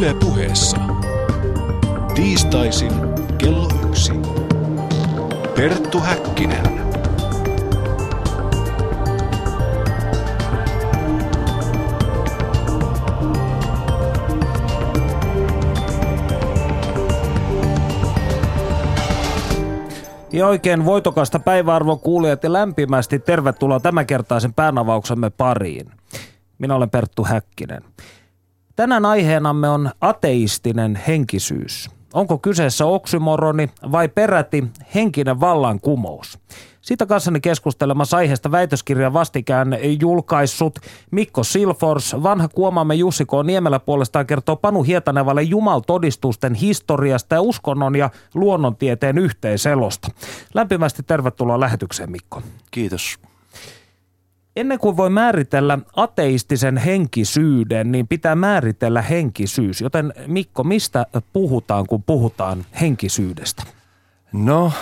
Yle puheessa. Tiistaisin kello yksi. Perttu Häkkinen. Ja oikein voitokasta päiväarvon kuulijat ja lämpimästi tervetuloa tämänkertaisen päänavauksemme pariin. Minä olen Perttu Häkkinen. Tänään aiheenamme on ateistinen henkisyys. Onko kyseessä oksymoroni vai peräti henkinen vallankumous? Siitä kanssani keskustelemassa aiheesta väitöskirjan vastikään julkaissut Mikko Silfors, vanha kuomamme Jussi K. Niemelä puolestaan kertoo Panu Hietanevalle jumaltodistusten historiasta ja uskonnon ja luonnontieteen yhteiselosta. Lämpimästi tervetuloa lähetykseen Mikko. Kiitos. Ennen kuin voi määritellä ateistisen henkisyyden, niin pitää määritellä henkisyys. Joten Mikko, mistä puhutaan, kun puhutaan henkisyydestä? No,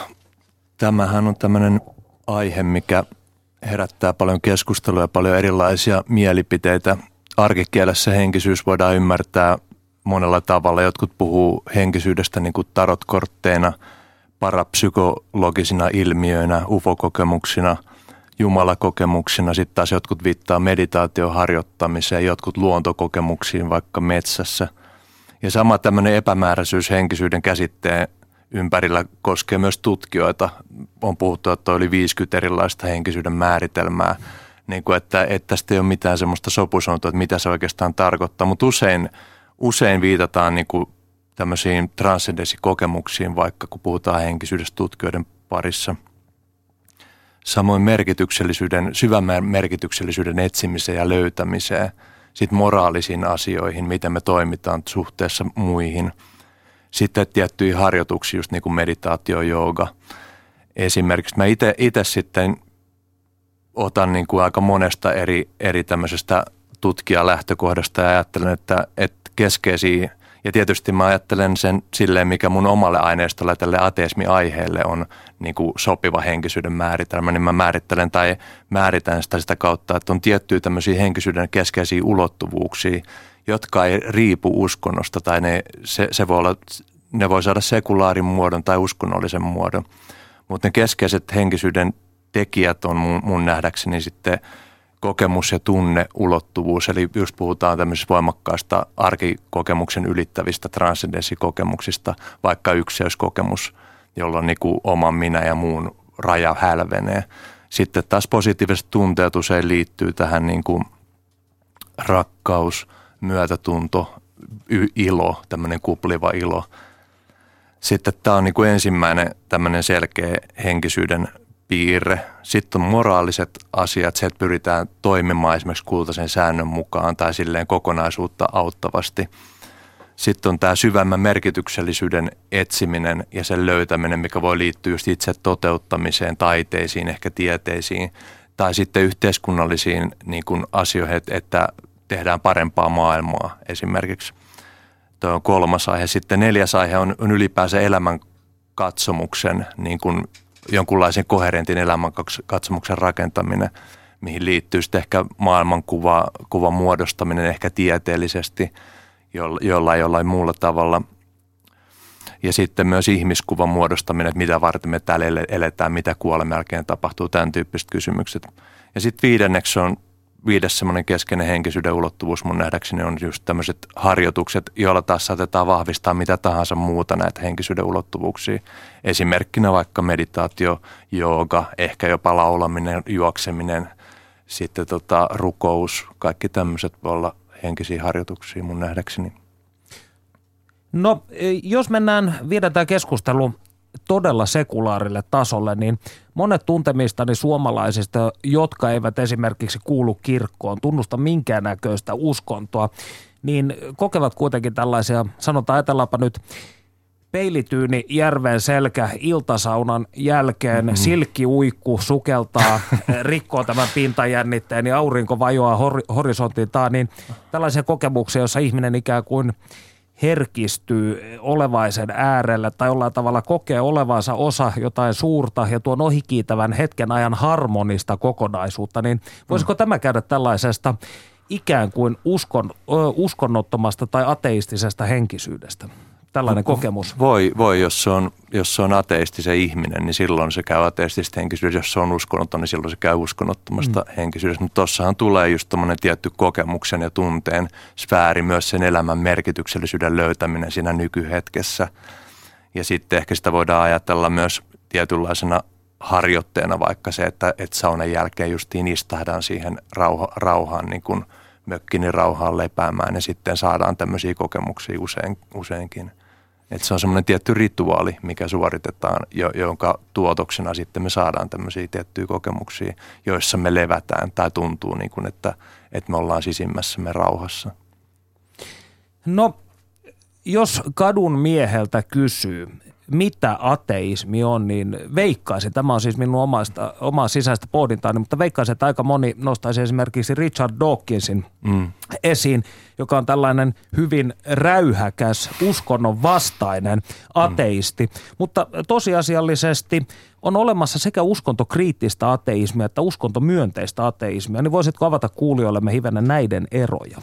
tämähän on tämmöinen aihe, mikä herättää paljon keskustelua ja paljon erilaisia mielipiteitä. Arkikielessä henkisyys voidaan ymmärtää monella tavalla. Jotkut puhuu henkisyydestä niin kuin tarotkortteina, parapsykologisina ilmiöinä, ufokokemuksina, jumalakokemuksina. Sitten taas jotkut viittaa meditaation harjoittamiseen, jotkut luontokokemuksiin vaikka metsässä. Ja sama tämmöinen epämääräisyys henkisyyden käsitteen ympärillä koskee myös tutkijoita. On puhuttu, että oli 50 erilaista henkisyyden määritelmää, niin kuin että, että tästä ei ole mitään semmoista sopusuuntaa, että mitä se oikeastaan tarkoittaa, mutta usein, usein viitataan niin kuin tämmöisiin transcendensikokemuksiin, vaikka kun puhutaan henkisyydestä tutkijoiden parissa. Samoin merkityksellisyyden, syvän merkityksellisyyden etsimiseen ja löytämiseen, sitten moraalisiin asioihin, miten me toimitaan suhteessa muihin – sitten tiettyihin harjoituksiin, just niin kuin meditaatio, jooga. Esimerkiksi mä itse sitten otan niin kuin aika monesta eri, eri tämmöisestä tutkijalähtökohdasta ja ajattelen, että, että keskeisiä, ja tietysti mä ajattelen sen silleen, mikä mun omalle aineistolle tälle ateismi-aiheelle on niin kuin sopiva henkisyyden määritelmä, niin mä määrittelen tai määritän sitä sitä kautta, että on tiettyjä tämmöisiä henkisyyden keskeisiä ulottuvuuksia, jotka ei riipu uskonnosta tai ne, se, se voi olla, ne voi saada sekulaarin muodon tai uskonnollisen muodon. Mutta ne keskeiset henkisyyden tekijät on mun, mun nähdäkseni sitten kokemus- ja tunneulottuvuus. Eli just puhutaan tämmöisistä voimakkaista arkikokemuksen ylittävistä transcendensikokemuksista, vaikka ykseyskokemus, jolloin niin kuin oman minä ja muun raja hälvenee. Sitten taas positiiviset tunteet usein liittyy tähän niin kuin rakkaus – myötätunto, ilo, tämmöinen kupliva ilo. Sitten tämä on niin kuin ensimmäinen tämmöinen selkeä henkisyyden piirre. Sitten on moraaliset asiat, se, että pyritään toimimaan esimerkiksi kultaisen säännön mukaan tai silleen kokonaisuutta auttavasti. Sitten on tämä syvemmän merkityksellisyyden etsiminen ja sen löytäminen, mikä voi liittyä just itse toteuttamiseen, taiteisiin, ehkä tieteisiin tai sitten yhteiskunnallisiin niin kuin asioihin, että tehdään parempaa maailmaa esimerkiksi. Tuo on kolmas aihe. Sitten neljäs aihe on, on ylipäänsä elämän katsomuksen, niin kuin jonkunlaisen koherentin elämän katsomuksen rakentaminen, mihin liittyy sitten ehkä maailmankuva kuvan muodostaminen ehkä tieteellisesti jollain, jollain muulla tavalla. Ja sitten myös ihmiskuvan muodostaminen, että mitä varten me täällä eletään, mitä kuolemme jälkeen tapahtuu, tämän tyyppiset kysymykset. Ja sitten viidenneksi on viides semmoinen keskeinen henkisyyden ulottuvuus mun nähdäkseni on just tämmöiset harjoitukset, joilla taas saatetaan vahvistaa mitä tahansa muuta näitä henkisyyden ulottuvuuksia. Esimerkkinä vaikka meditaatio, jooga, ehkä jopa laulaminen, juokseminen, sitten tota, rukous, kaikki tämmöiset voi olla henkisiä harjoituksia mun nähdäkseni. No, jos mennään, viedään tämä keskustelu todella sekulaarille tasolle, niin monet tuntemistani suomalaisista, jotka eivät esimerkiksi kuulu kirkkoon, tunnusta minkäännäköistä uskontoa, niin kokevat kuitenkin tällaisia, sanotaan ajatellaanpa nyt, peilityyni järven selkä iltasaunan jälkeen, mm-hmm. silkki uikku sukeltaa, rikkoo tämän pintajännitteen ja aurinko vajoaa hor- horisontiltaan, niin tällaisia kokemuksia, joissa ihminen ikään kuin – herkistyy olevaisen äärelle tai jollain tavalla kokee olevansa osa jotain suurta ja tuon ohikiitävän hetken ajan harmonista kokonaisuutta, niin voisiko mm. tämä käydä tällaisesta ikään kuin uskon, uskonnottomasta tai ateistisesta henkisyydestä? Tällainen kokemus. Voi, voi jos, se on, jos se on ateistisen ihminen, niin silloin se käy ateistisesta henkisyydestä. Jos se on uskonnoton, niin silloin se käy uskonnottomasta mm. henkisyydestä. Mutta tossahan tulee just tämmöinen tietty kokemuksen ja tunteen sfääri, myös sen elämän merkityksellisyyden löytäminen siinä nykyhetkessä. Ja sitten ehkä sitä voidaan ajatella myös tietynlaisena harjoitteena vaikka se, että, että saunan jälkeen justiin istahdan siihen rauha, rauhaan, niin kuin mökkini rauhaan lepäämään ja sitten saadaan tämmöisiä kokemuksia usein, useinkin. Että se on semmoinen tietty rituaali, mikä suoritetaan, jo, jonka tuotoksena sitten me saadaan tämmöisiä tiettyjä kokemuksia, joissa me levätään tai tuntuu niin kuin, että, että me ollaan sisimmässämme rauhassa. No, jos kadun mieheltä kysyy, mitä ateismi on, niin veikkaisin, tämä on siis minun omasta, omaa sisäistä pohdintaani, mutta veikkaisin, että aika moni nostaisi esimerkiksi Richard Dawkinsin mm. esiin, joka on tällainen hyvin räyhäkäs, uskonnon vastainen ateisti. Mm. Mutta tosiasiallisesti on olemassa sekä uskontokriittistä ateismia että uskontomyönteistä ateismia, niin voisitko avata kuulijoillemme hivenen näiden eroja?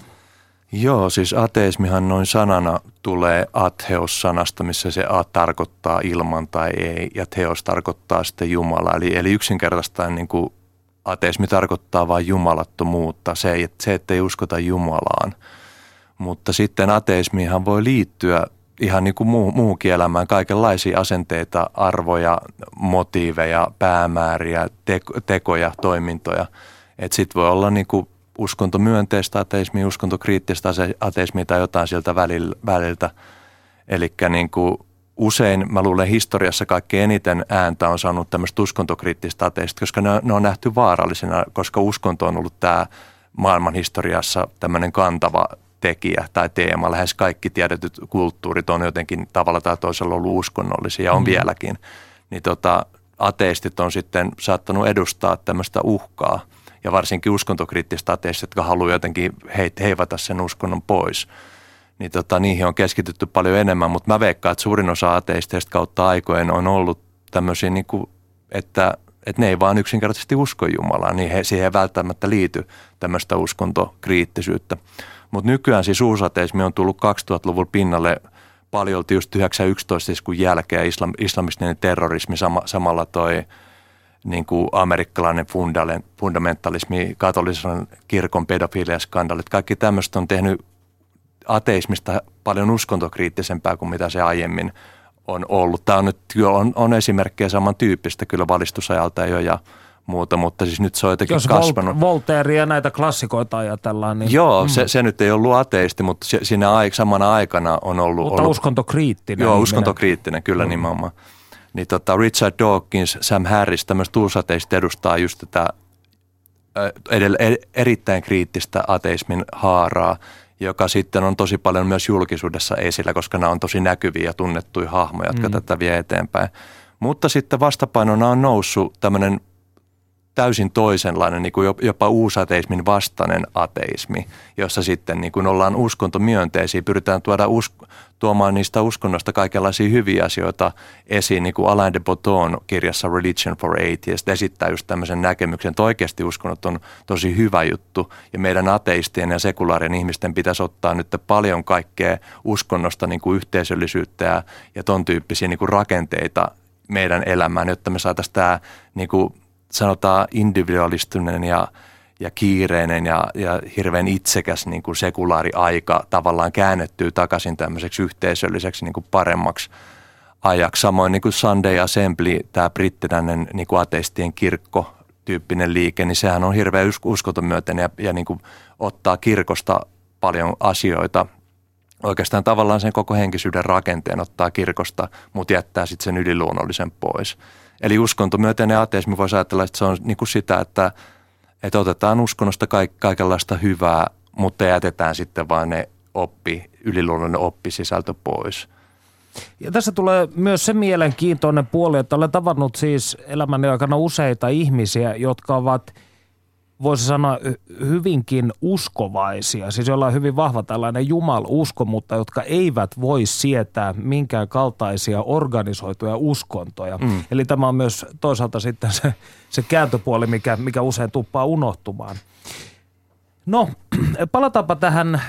Joo, siis ateismihan noin sanana tulee atheos-sanasta, missä se a tarkoittaa ilman tai ei, ja teos tarkoittaa sitten Jumala. Eli, eli yksinkertaistaan niin kuin ateismi tarkoittaa vain jumalattomuutta, se, se, että ei uskota Jumalaan. Mutta sitten ateismihan voi liittyä ihan niin kuin muu, muukin elämään kaikenlaisia asenteita, arvoja, motiiveja, päämääriä, teko, tekoja, toimintoja. Että sitten voi olla niin kuin uskontomyönteistä ateismia, uskontokriittistä ateismia tai jotain sieltä väliltä. Eli niin kuin usein mä luulen historiassa kaikkein eniten ääntä on saanut tämmöistä uskontokriittistä ateista, koska ne, ne on nähty vaarallisena, koska uskonto on ollut tämä maailman historiassa tämmöinen kantava tekijä tai teema. Lähes kaikki tiedetyt kulttuurit on jotenkin tavalla tai toisella ollut uskonnollisia on mm. vieläkin. Niin tota, ateistit on sitten saattanut edustaa tämmöistä uhkaa – ja varsinkin uskontokriittiset ateistit, jotka haluaa jotenkin heivata sen uskonnon pois. Niin tota, niihin on keskitytty paljon enemmän, mutta mä veikkaan, että suurin osa ateisteista kautta aikojen on ollut tämmöisiä, niin kuin, että, että ne ei vaan yksinkertaisesti usko Jumalaa, niin he, siihen ei välttämättä liity tämmöistä uskontokriittisyyttä. Mutta nykyään siis uusateismi on tullut 2000-luvulla pinnalle paljolti just 911 iskun jälkeen islam, islamistinen terrorismi sama, samalla toi – niin kuin amerikkalainen fundamentalismi, katolisen kirkon pedofiliaskandaalit, kaikki tämmöistä on tehnyt ateismista paljon uskontokriittisempää kuin mitä se aiemmin on ollut. Tämä on nyt on, on esimerkkejä samantyyppistä kyllä valistusajalta jo ja muuta, mutta siis nyt se on jotenkin Jos kasvanut. Voltaire ja näitä klassikoita ajatellaan. Niin, Joo, mm. se, se nyt ei ollut ateisti, mutta se, siinä samana aikana on ollut... Mutta ollut, uskontokriittinen. Joo, uskontokriittinen, kyllä mm. nimenomaan niin tota Richard Dawkins, Sam Harris, tämmöistä uusateista edustaa just tätä edellä, erittäin kriittistä ateismin haaraa, joka sitten on tosi paljon myös julkisuudessa esillä, koska nämä on tosi näkyviä ja tunnettuja hahmoja, jotka mm. tätä vie eteenpäin. Mutta sitten vastapainona on noussut tämmöinen täysin toisenlainen, niin kuin jopa uusateismin vastainen ateismi, jossa sitten niin kuin ollaan uskontomyönteisiä, pyritään tuoda usk- tuomaan niistä uskonnosta kaikenlaisia hyviä asioita esiin, niin kuin Alain de Botton kirjassa Religion for Atheist esittää just tämmöisen näkemyksen, että oikeasti uskonnot on tosi hyvä juttu. Ja meidän ateistien ja sekulaarien ihmisten pitäisi ottaa nyt paljon kaikkea uskonnosta niin kuin yhteisöllisyyttä ja, ja ton tyyppisiä niin kuin rakenteita meidän elämään, jotta me saataisiin tämä niin kuin sanotaan individualistinen ja, ja kiireinen ja, ja hirveän itsekäs niin kuin sekulaari aika tavallaan käännettyy takaisin tämmöiseksi yhteisölliseksi niin kuin paremmaksi ajaksi. Samoin niin kuin Sunday Assembly, tämä brittiläinen niin kuin ateistien kirkko, tyyppinen liike, niin sehän on hirveän uskoton myöten ja, ja niin kuin ottaa kirkosta paljon asioita. Oikeastaan tavallaan sen koko henkisyyden rakenteen ottaa kirkosta, mutta jättää sitten sen yliluonnollisen pois. Eli uskontomyönteinen ateismi voisi ajatella, että se on niin kuin sitä, että, että otetaan uskonnosta kaik, kaikenlaista hyvää, mutta jätetään sitten vain ne oppi, yliluonnollinen oppisisältö pois. Ja tässä tulee myös se mielenkiintoinen puoli, että olen tavannut siis elämäni aikana useita ihmisiä, jotka ovat – voisi sanoa hyvinkin uskovaisia, siis joilla on hyvin vahva tällainen jumalusko, mutta jotka eivät voi sietää minkään kaltaisia organisoituja uskontoja. Mm. Eli tämä on myös toisaalta sitten se, se kääntöpuoli, mikä, mikä usein tuppaa unohtumaan. No, palataanpa tähän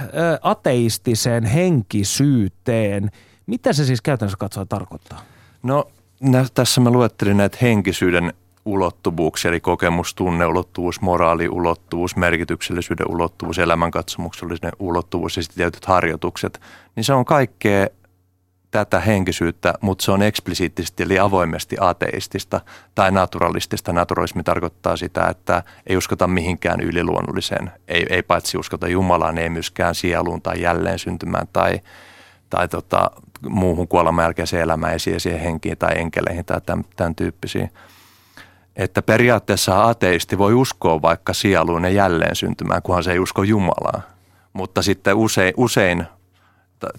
ateistiseen henkisyyteen. Mitä se siis käytännössä katsoen tarkoittaa? No nä, tässä mä luettelin näitä henkisyyden ulottuvuuksia, eli kokemus, tunneulottuvuus, moraaliulottuvuus, merkityksellisyyden ulottuvuus, elämänkatsomuksellinen ulottuvuus ja sitten tietyt harjoitukset, niin se on kaikkea tätä henkisyyttä, mutta se on eksplisiittisesti eli avoimesti ateistista tai naturalistista. Naturalismi tarkoittaa sitä, että ei uskota mihinkään yliluonnolliseen, ei, ei paitsi uskota Jumalaan, ei myöskään sieluun tai jälleen syntymään tai, tai tota, muuhun kuoleman jälkeiseen elämään, esiin henkiin tai enkeleihin tai tämän, tämän tyyppisiin. Että periaatteessa ateisti voi uskoa vaikka sieluun ja jälleen syntymään, kunhan se ei usko Jumalaa. Mutta sitten usein, usein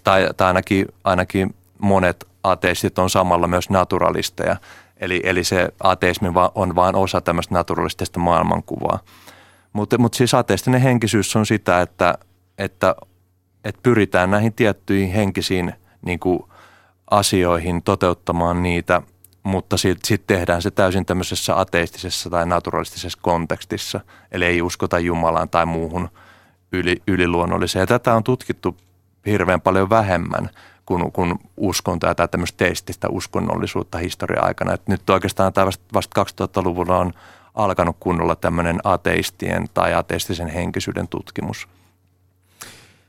tai, tai ainakin, ainakin monet ateistit on samalla myös naturalisteja. Eli, eli se ateismi on vain osa tämmöistä naturalistista maailmankuvaa. Mutta mut siis ateistinen henkisyys on sitä, että, että, että pyritään näihin tiettyihin henkisiin niin kuin asioihin toteuttamaan niitä, mutta sitten sit tehdään se täysin tämmöisessä ateistisessa tai naturalistisessa kontekstissa. Eli ei uskota Jumalaan tai muuhun yli, yliluonnolliseen. Ja tätä on tutkittu hirveän paljon vähemmän kuin, kuin uskontoa tai tämmöistä teististä uskonnollisuutta historia-aikana. Et nyt oikeastaan tämä vasta, vasta 2000-luvulla on alkanut kunnolla tämmöinen ateistien tai ateistisen henkisyyden tutkimus.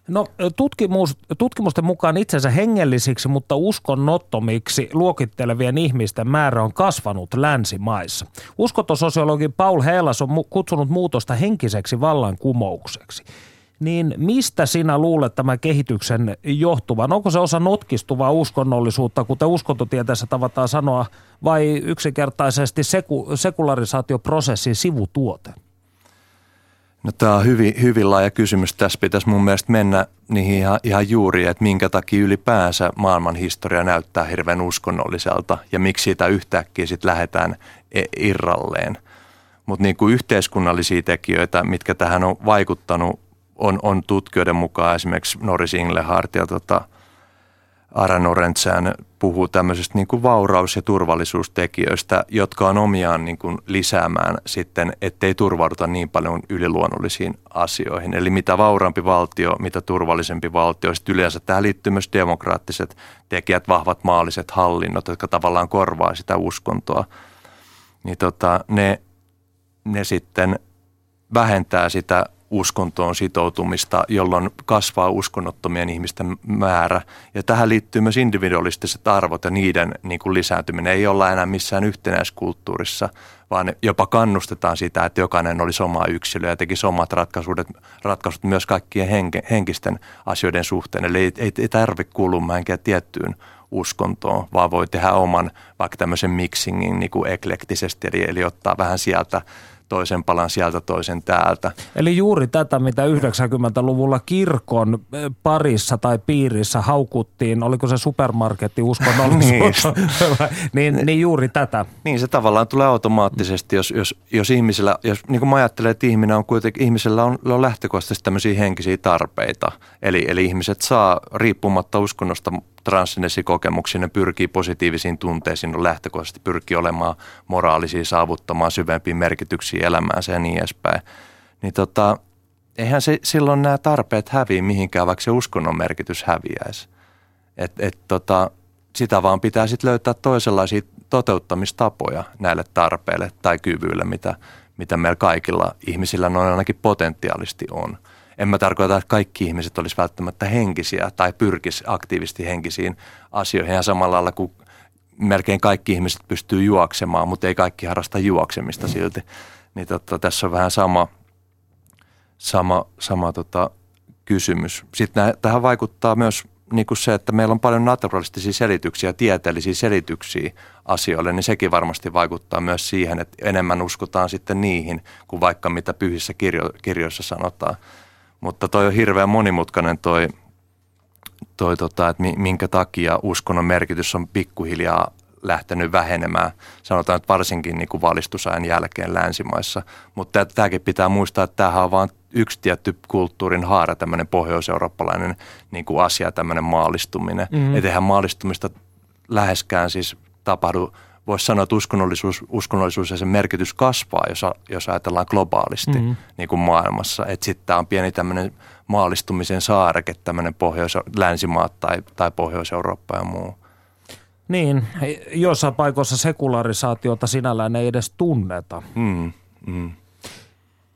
No tutkimus, tutkimusten mukaan itsensä hengellisiksi, mutta uskonnottomiksi luokittelevien ihmisten määrä on kasvanut länsimaissa. Uskontososiologi Paul Heilas on kutsunut muutosta henkiseksi vallankumoukseksi niin mistä sinä luulet tämän kehityksen johtuvan? Onko se osa notkistuvaa uskonnollisuutta, kuten uskontotieteessä tavataan sanoa, vai yksinkertaisesti seku, sekularisaatioprosessin sivutuote? No, tämä on hyvin, hyvin laaja kysymys. Tässä pitäisi mun mielestä mennä niihin ihan, ihan juuri, että minkä takia ylipäänsä maailman historia näyttää hirveän uskonnolliselta ja miksi siitä yhtäkkiä sitten lähdetään e, irralleen. Mutta niin kuin yhteiskunnallisia tekijöitä, mitkä tähän on vaikuttanut on, on tutkijoiden mukaan esimerkiksi Norris Inglehart ja tota, Ara Norentsään puhuu tämmöisistä niin kuin vauraus- ja turvallisuustekijöistä, jotka on omiaan niin kuin lisäämään sitten, ettei turvauduta niin paljon yliluonnollisiin asioihin. Eli mitä vauraampi valtio, mitä turvallisempi valtio. Sitten yleensä tähän liittyy myös demokraattiset tekijät, vahvat maalliset hallinnot, jotka tavallaan korvaa sitä uskontoa. Niin tota, ne, ne sitten vähentää sitä uskontoon sitoutumista, jolloin kasvaa uskonnottomien ihmisten määrä. Ja tähän liittyy myös individualistiset arvot ja niiden niin kuin lisääntyminen. Ei olla enää missään yhtenäiskulttuurissa, vaan jopa kannustetaan sitä, että jokainen olisi oma yksilö ja tekisi omat ratkaisut, ratkaisut myös kaikkien henke, henkisten asioiden suhteen. Eli ei, ei, ei tarvitse kuulua mihinkään tiettyyn uskontoon, vaan voi tehdä oman vaikka tämmöisen mixingin niin kuin eklektisesti, eli, eli ottaa vähän sieltä toisen palan sieltä, toisen täältä. Eli juuri tätä, mitä 90-luvulla kirkon eh, parissa tai piirissä haukuttiin, oliko se supermarketti uskonnollisuus, niin, niin, niin juuri tätä. Niin se tavallaan tulee automaattisesti, jos, jos, jos ihmisellä, jos niin kuin mä ajattelen, että ihminen on kuitenkin, ihmisellä on, on lähtökohtaisesti tämmöisiä henkisiä tarpeita. Eli, eli ihmiset saa riippumatta uskonnosta transcendenssikokemuksia, ne pyrkii positiivisiin tunteisiin, on lähtökohtaisesti pyrkii olemaan moraalisia, saavuttamaan syvempiä merkityksiä elämäänsä ja niin edespäin. Niin tota, eihän se, silloin nämä tarpeet häviä mihinkään, vaikka se uskonnon merkitys häviäisi. Et, et tota, sitä vaan pitää sitten löytää toisenlaisia toteuttamistapoja näille tarpeille tai kyvyille, mitä, mitä meillä kaikilla ihmisillä noin ainakin potentiaalisesti on – en mä tarkoita, että kaikki ihmiset olisi välttämättä henkisiä tai pyrkisi aktiivisesti henkisiin asioihin ja samalla lailla kuin melkein kaikki ihmiset pystyy juoksemaan, mutta ei kaikki harrasta juoksemista silti. Niin totta, tässä on vähän sama, sama, sama tota, kysymys. Sitten nää, tähän vaikuttaa myös niin kuin se, että meillä on paljon naturalistisia selityksiä, tieteellisiä selityksiä asioille, niin sekin varmasti vaikuttaa myös siihen, että enemmän uskotaan sitten niihin kuin vaikka mitä pyhissä kirjo, kirjoissa sanotaan. Mutta toi on hirveän monimutkainen toi, toi tota, että minkä takia uskonnon merkitys on pikkuhiljaa lähtenyt vähenemään, sanotaan että varsinkin niin kuin valistusajan jälkeen länsimaissa. Mutta tämäkin pitää muistaa, että tämähän on vain yksi tietty kulttuurin haara, tämmöinen pohjoiseurooppalainen niin kuin asia, tämmöinen maallistuminen. Mm-hmm. Että eihän maallistumista läheskään siis tapahdu voisi sanoa, että uskonnollisuus, uskonnollisuus ja sen merkitys kasvaa, jos, jos ajatellaan globaalisti mm-hmm. niin kuin maailmassa. Että sitten tämä on pieni tämmöinen maalistumisen saareke, tämmöinen Pohjois- länsimaat tai, tai Pohjois-Eurooppa ja muu. Niin, jossain paikoissa sekularisaatiota sinällään ei edes tunneta. Mm, mm.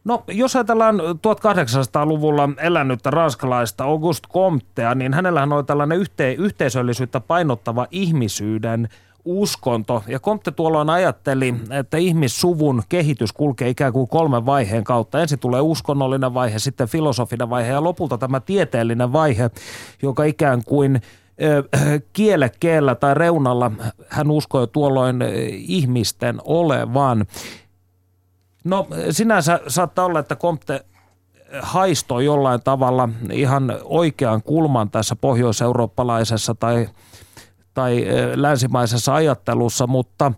No, jos ajatellaan 1800-luvulla elänyttä ranskalaista Auguste Comtea, niin hänellähän oli tällainen yhte- yhteisöllisyyttä painottava ihmisyyden uskonto. Ja Comte tuolloin ajatteli, että ihmissuvun kehitys kulkee ikään kuin kolmen vaiheen kautta. Ensin tulee uskonnollinen vaihe, sitten filosofinen vaihe ja lopulta tämä tieteellinen vaihe, joka ikään kuin kielekkeellä tai reunalla hän uskoi tuolloin ihmisten olevan. No sinänsä saattaa olla, että Comte haistoi jollain tavalla ihan oikean kulman tässä pohjoiseurooppalaisessa tai, tai länsimaisessa ajattelussa, mutta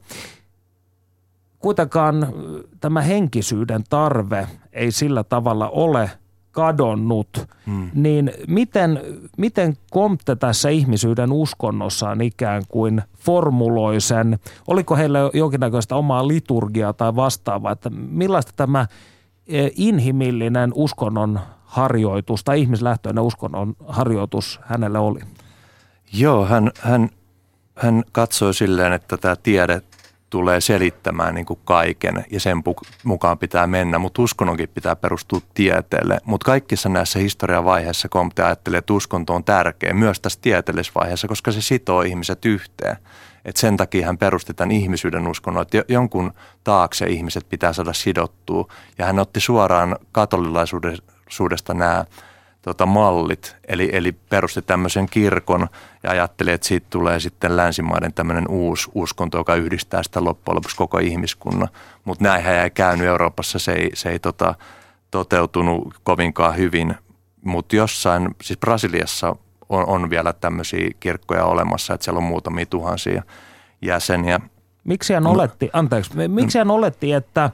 kuitenkaan tämä henkisyyden tarve ei sillä tavalla ole – kadonnut, hmm. niin miten, miten Comte tässä ihmisyyden uskonnossaan ikään kuin formuloi sen? Oliko heillä jonkinnäköistä omaa liturgiaa tai vastaavaa, että millaista tämä inhimillinen uskonnon harjoitus tai ihmislähtöinen uskonnon harjoitus hänelle oli? Joo, hän, hän, hän katsoi silleen, että tämä tiede tulee selittämään niin kuin kaiken ja sen mukaan pitää mennä, mutta uskonnonkin pitää perustua tieteelle. Mutta kaikissa näissä historian vaiheissa Comte ajattelee, että uskonto on tärkeä myös tässä tieteellisessä vaiheessa, koska se sitoo ihmiset yhteen. Et sen takia hän perusti tämän ihmisyyden uskonnon, että jonkun taakse ihmiset pitää saada sidottua. Ja hän otti suoraan katolilaisuudesta nämä tota, mallit, eli, eli perusti tämmöisen kirkon ja ajatteli, että siitä tulee sitten länsimaiden tämmöinen uusi uskonto, joka yhdistää sitä loppujen lopuksi koko ihmiskunnan. Mutta näinhän ei käynyt Euroopassa, se ei, se ei tota, toteutunut kovinkaan hyvin, mutta jossain, siis Brasiliassa on, on vielä tämmöisiä kirkkoja olemassa, että siellä on muutamia tuhansia jäseniä. Miksi hän oletti, anteeksi, miksi hän oletti, että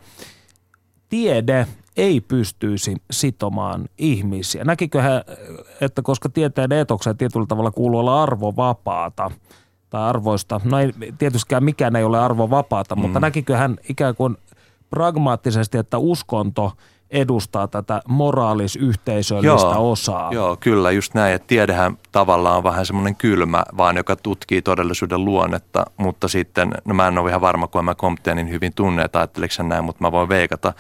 tiede ei pystyisi sitomaan ihmisiä. Näkikö hän, että koska tieteen etokseen tietyllä tavalla kuuluu olla arvovapaata tai arvoista, no ei, tietystikään mikään ei ole arvovapaata, mm. mutta näkikö hän ikään kuin pragmaattisesti, että uskonto edustaa tätä moraalisyhteisöllistä joo, osaa. Joo, kyllä, just näin. Että tiedehän tavallaan on vähän semmoinen kylmä, vaan joka tutkii todellisuuden luonnetta, mutta sitten, no mä en ole ihan varma, kun mä Comptea niin hyvin tunne, että ajatteliko näin, mutta mä voin veikata,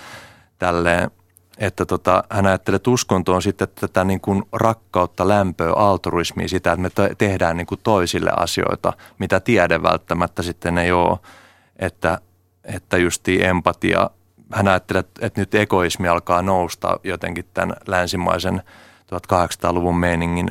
tälleen, että tota, hän ajattelee, että uskonto on sitten tätä niin kuin rakkautta, lämpöä, altruismia, sitä, että me tehdään niin kuin toisille asioita, mitä tiede välttämättä sitten ei ole, että, että justi empatia, hän ajattelee, että nyt egoismi alkaa nousta jotenkin tämän länsimaisen 1800-luvun meiningin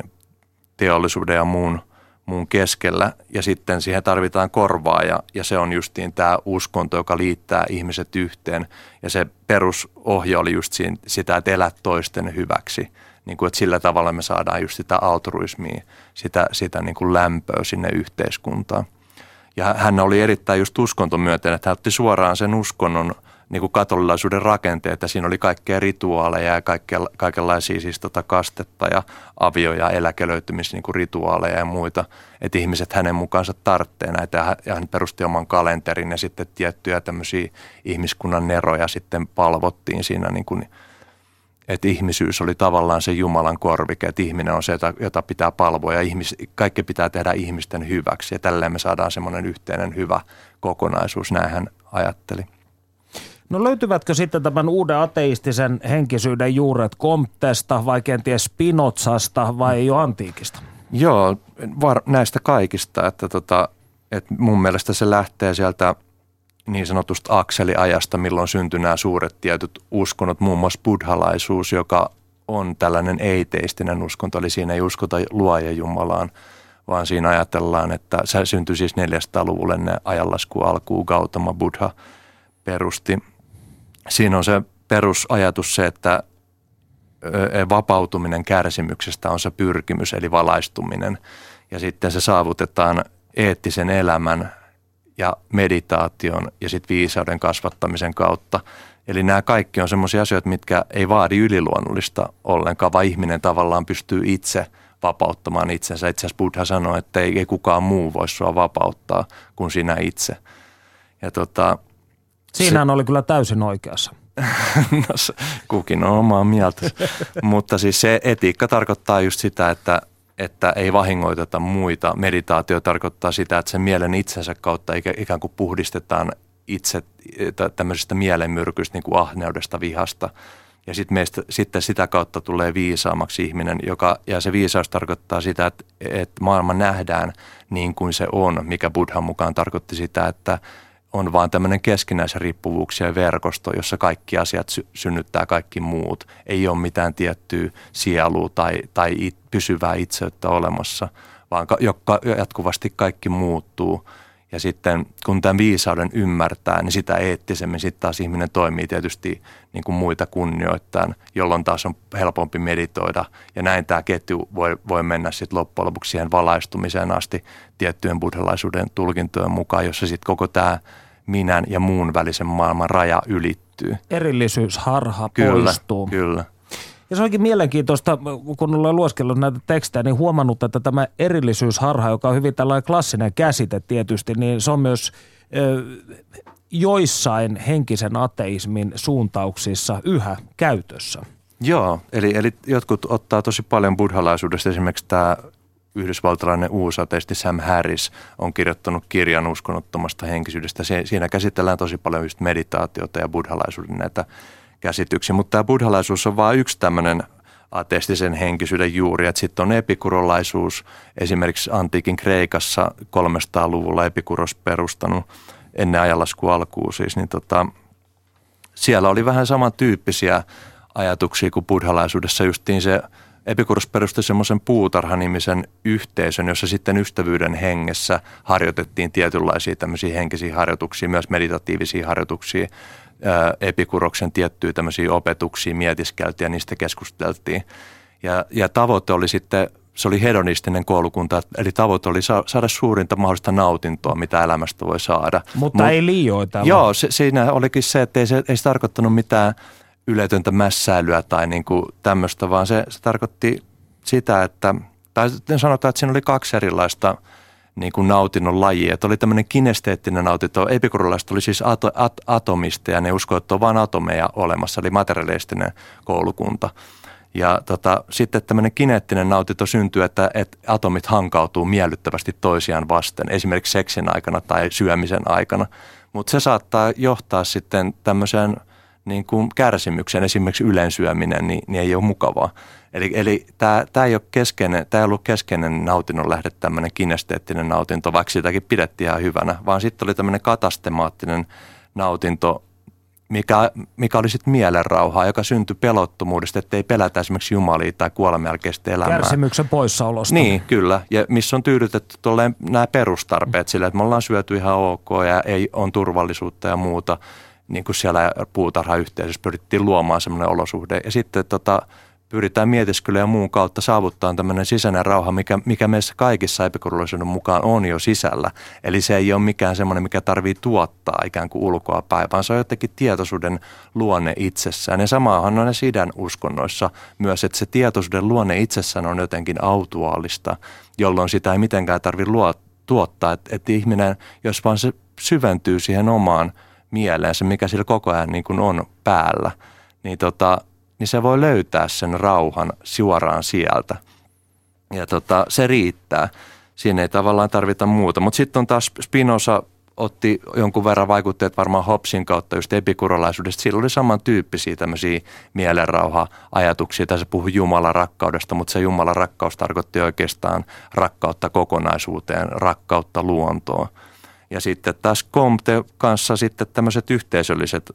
teollisuuden ja muun – muun keskellä ja sitten siihen tarvitaan korvaa ja, ja se on justiin tämä uskonto, joka liittää ihmiset yhteen ja se perusohje oli just siinä, sitä, että elät toisten hyväksi. Niin kuin, että sillä tavalla me saadaan just sitä altruismia, sitä, sitä niin kuin lämpöä sinne yhteiskuntaan. Ja hän oli erittäin just uskontomyönteinen, että hän otti suoraan sen uskonnon – niin kuin katolilaisuuden rakenteet ja siinä oli kaikkea rituaaleja ja kaikkea, kaikenlaisia siis tota kastetta ja avio- ja eläkelöitymisrituaaleja niin ja muita. Että ihmiset hänen mukaansa tarvitsee näitä ja hän perusti oman kalenterin ja sitten tiettyjä tämmöisiä ihmiskunnan neroja sitten palvottiin siinä niin kuin, että ihmisyys oli tavallaan se Jumalan korvike, että ihminen on se, jota, jota pitää palvoa ja ihmis, kaikki pitää tehdä ihmisten hyväksi ja tälleen me saadaan semmoinen yhteinen hyvä kokonaisuus, näin hän ajatteli. No löytyvätkö sitten tämän uuden ateistisen henkisyyden juuret Comtesta vai kenties Spinozasta vai jo antiikista? Joo, var, näistä kaikista, että, tota, että mun mielestä se lähtee sieltä niin sanotusta akseliajasta, milloin syntyi nämä suuret tietyt uskonnot, muun muassa buddhalaisuus, joka on tällainen ei-teistinen uskonto, eli siinä ei uskota luoja Jumalaan, vaan siinä ajatellaan, että se syntyi siis 400-luvulle ne ajanlasku alkuun Gautama Buddha perusti siinä on se perusajatus se, että vapautuminen kärsimyksestä on se pyrkimys, eli valaistuminen. Ja sitten se saavutetaan eettisen elämän ja meditaation ja sitten viisauden kasvattamisen kautta. Eli nämä kaikki on sellaisia asioita, mitkä ei vaadi yliluonnollista ollenkaan, vaan ihminen tavallaan pystyy itse vapauttamaan itsensä. Itse asiassa Buddha sanoi, että ei, ei kukaan muu voi sua vapauttaa kuin sinä itse – Ja tota, Siinähän oli kyllä täysin oikeassa. no, se- kukin on omaa mieltä. Mutta siis se etiikka tarkoittaa just sitä, että, että ei vahingoiteta muita. Meditaatio tarkoittaa sitä, että sen mielen itsensä kautta ikä- ikään kuin puhdistetaan itse tä- tämmöisestä mielenmyrkystä, niin kuin ahneudesta, vihasta. Ja sit meistä, sitten sitä kautta tulee viisaammaksi ihminen, joka, ja se viisaus tarkoittaa sitä, että, että maailma nähdään niin kuin se on, mikä Buddhan mukaan tarkoitti sitä, että on vaan tämmöinen keskinäisriippuvuuksien verkosto, jossa kaikki asiat sy- synnyttää kaikki muut. Ei ole mitään tiettyä sielua tai, tai it, pysyvää itseyttä olemassa, vaan ka- joka, jatkuvasti kaikki muuttuu. Ja sitten kun tämän viisauden ymmärtää, niin sitä eettisemmin sitten taas ihminen toimii tietysti niin kuin muita kunnioittain, jolloin taas on helpompi meditoida. Ja näin tämä ketju voi, voi mennä sitten loppujen lopuksi siihen valaistumiseen asti tiettyjen buddhalaisuuden tulkintojen mukaan, jossa sitten koko tämä minän ja muun välisen maailman raja ylittyy. Erillisyysharha Kyllä, poistuu. kyllä. Ja se onkin mielenkiintoista, kun olen lueskellut näitä tekstejä, niin huomannut, että tämä erillisyysharha, joka on hyvin tällainen klassinen käsite tietysti, niin se on myös ö, joissain henkisen ateismin suuntauksissa yhä käytössä. Joo, eli, eli jotkut ottaa tosi paljon buddhalaisuudesta. Esimerkiksi tämä yhdysvaltalainen uusateisti Sam Harris on kirjoittanut kirjan uskonnottomasta henkisyydestä. Siinä käsitellään tosi paljon just meditaatiota ja buddhalaisuuden näitä käsityksiä. Mutta tämä buddhalaisuus on vain yksi tämmöinen ateistisen henkisyyden juuri. Sitten on epikurolaisuus, esimerkiksi antiikin Kreikassa 300-luvulla Epikuros perustanut ennen ajanlasku alkuun siis, niin tota, siellä oli vähän samantyyppisiä ajatuksia kuin buddhalaisuudessa. Justiin se Epikuros perusti semmoisen puutarhanimisen yhteisön, jossa sitten ystävyyden hengessä harjoitettiin tietynlaisia tämmöisiä henkisiä harjoituksia, myös meditatiivisia harjoituksia. Epikuroksen tiettyjä tämmöisiä opetuksia mietiskeltiin ja niistä keskusteltiin. Ja, ja tavoite oli sitten, se oli hedonistinen koulukunta, eli tavoite oli sa- saada suurinta mahdollista nautintoa, mitä elämästä voi saada. Mutta Mut- ei liioitella. Joo, se, siinä olikin se, että ei se, ei se tarkoittanut mitään yletöntä mässäilyä tai niin kuin tämmöistä, vaan se, se tarkoitti sitä, että, tai sanotaan, että siinä oli kaksi erilaista niin kuin nautinnon lajia. Että oli tämmöinen kinesteettinen nautinto. Epikurolaiset oli siis ato, at, atomista ja ne uskoivat, että on vain atomeja olemassa, eli materialistinen koulukunta. Ja tota, sitten tämmöinen kineettinen nautinto syntyy, että, että atomit hankautuu miellyttävästi toisiaan vasten, esimerkiksi seksin aikana tai syömisen aikana. Mutta se saattaa johtaa sitten tämmöiseen niin kuin kärsimykseen, esimerkiksi ylensyöminen, niin, niin ei ole mukavaa. Eli, eli tämä ei ole keskeinen, tämä ei ollut keskeinen nautinnon lähde, tämmöinen kinesteettinen nautinto, vaikka sitäkin pidettiin ihan hyvänä, vaan sitten oli tämmöinen katastemaattinen nautinto, mikä, mikä oli sitten mielenrauhaa, joka syntyi pelottomuudesta, että ei pelätä esimerkiksi jumalia tai kuoleman jälkeistä elämää. Kärsimyksen poissaolosta. Niin, kyllä. Ja missä on tyydytetty nämä perustarpeet sillä, että me ollaan syöty ihan ok ja ei on turvallisuutta ja muuta. Niin kuin siellä puutarhayhteisössä pyrittiin luomaan semmoinen olosuhde. Ja sitten tota, pyritään mietiskelyn ja muun kautta saavuttaa tämmöinen sisäinen rauha, mikä, mikä meissä kaikissa epikurulaisuuden mukaan on jo sisällä. Eli se ei ole mikään semmoinen, mikä tarvii tuottaa ikään kuin ulkoa päin, vaan se on jotenkin tietoisuuden luonne itsessään. Ja samahan on näissä idän uskonnoissa myös, että se tietoisuuden luonne itsessään on jotenkin autuaalista, jolloin sitä ei mitenkään tarvitse tuottaa. Että et ihminen, jos vaan se syventyy siihen omaan mieleensä, mikä sillä koko ajan niin kuin on päällä, niin tota, niin se voi löytää sen rauhan suoraan sieltä. Ja tota, se riittää. Siinä ei tavallaan tarvita muuta. Mutta sitten on taas Spinoza otti jonkun verran vaikutteet varmaan Hobbesin kautta just epikurolaisuudesta. Sillä oli samantyyppisiä tämmöisiä mielenrauha-ajatuksia. Tässä puhui Jumalan rakkaudesta, mutta se Jumalan rakkaus tarkoitti oikeastaan rakkautta kokonaisuuteen, rakkautta luontoon. Ja sitten taas Comte kanssa sitten tämmöiset yhteisölliset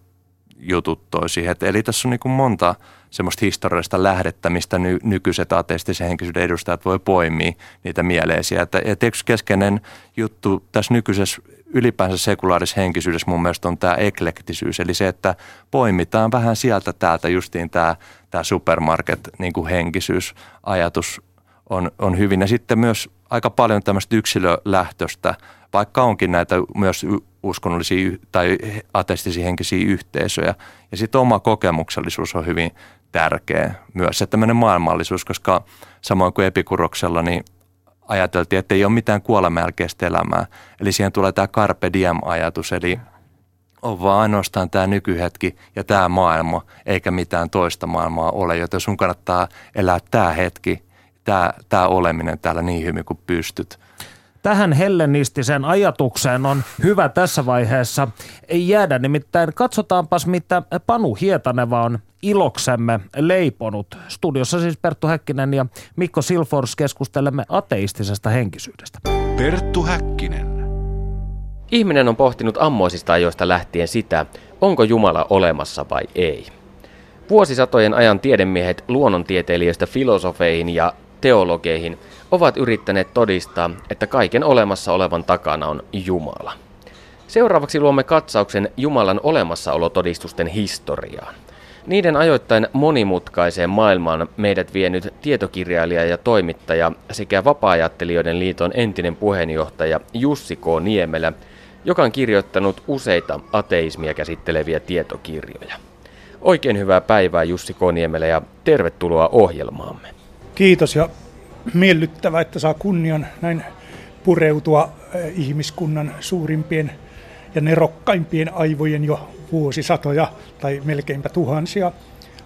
jutut toi siihen. Eli tässä on niin kuin monta semmoista historiallista lähdettä, mistä ny, nykyiset ateistisen henkisyyden edustajat voi poimia niitä mieleisiä. Että, et yksi keskeinen juttu tässä nykyisessä ylipäänsä sekulaarisessa henkisyydessä mun mielestä on tämä eklektisyys. Eli se, että poimitaan vähän sieltä täältä justiin tämä, tämä supermarket niin kuin henkisyysajatus on, on hyvin. Ja sitten myös aika paljon tämmöistä yksilölähtöistä, vaikka onkin näitä myös uskonnollisia tai ateistisia henkisiä yhteisöjä. Ja sitten oma kokemuksellisuus on hyvin tärkeä myös, se tämmöinen maailmallisuus, koska samoin kuin epikuroksella, niin ajateltiin, että ei ole mitään kuoleman jälkeistä elämää. Eli siihen tulee tämä carpe diem-ajatus, eli on vaan ainoastaan tämä nykyhetki ja tämä maailma, eikä mitään toista maailmaa ole. Joten sun kannattaa elää tämä hetki, tämä, tämä oleminen täällä niin hyvin kuin pystyt. Tähän hellenistisen ajatukseen on hyvä tässä vaiheessa ei jäädä. Nimittäin katsotaanpas, mitä Panu Hietaneva on iloksemme leiponut. Studiossa siis Perttu Häkkinen ja Mikko Silfors keskustelemme ateistisesta henkisyydestä. Perttu Häkkinen. Ihminen on pohtinut ammoisista ajoista lähtien sitä, onko Jumala olemassa vai ei. Vuosisatojen ajan tiedemiehet luonnontieteilijöistä filosofeihin ja teologeihin ovat yrittäneet todistaa, että kaiken olemassa olevan takana on Jumala. Seuraavaksi luomme katsauksen Jumalan olemassaolotodistusten historiaan. Niiden ajoittain monimutkaiseen maailmaan meidät vienyt tietokirjailija ja toimittaja sekä vapaa liiton entinen puheenjohtaja Jussi K. Niemelä, joka on kirjoittanut useita ateismia käsitteleviä tietokirjoja. Oikein hyvää päivää Jussi K. Niemelä ja tervetuloa ohjelmaamme. Kiitos ja miellyttävää, että saa kunnian näin pureutua eh, ihmiskunnan suurimpien ja nerokkaimpien aivojen jo vuosisatoja tai melkeinpä tuhansia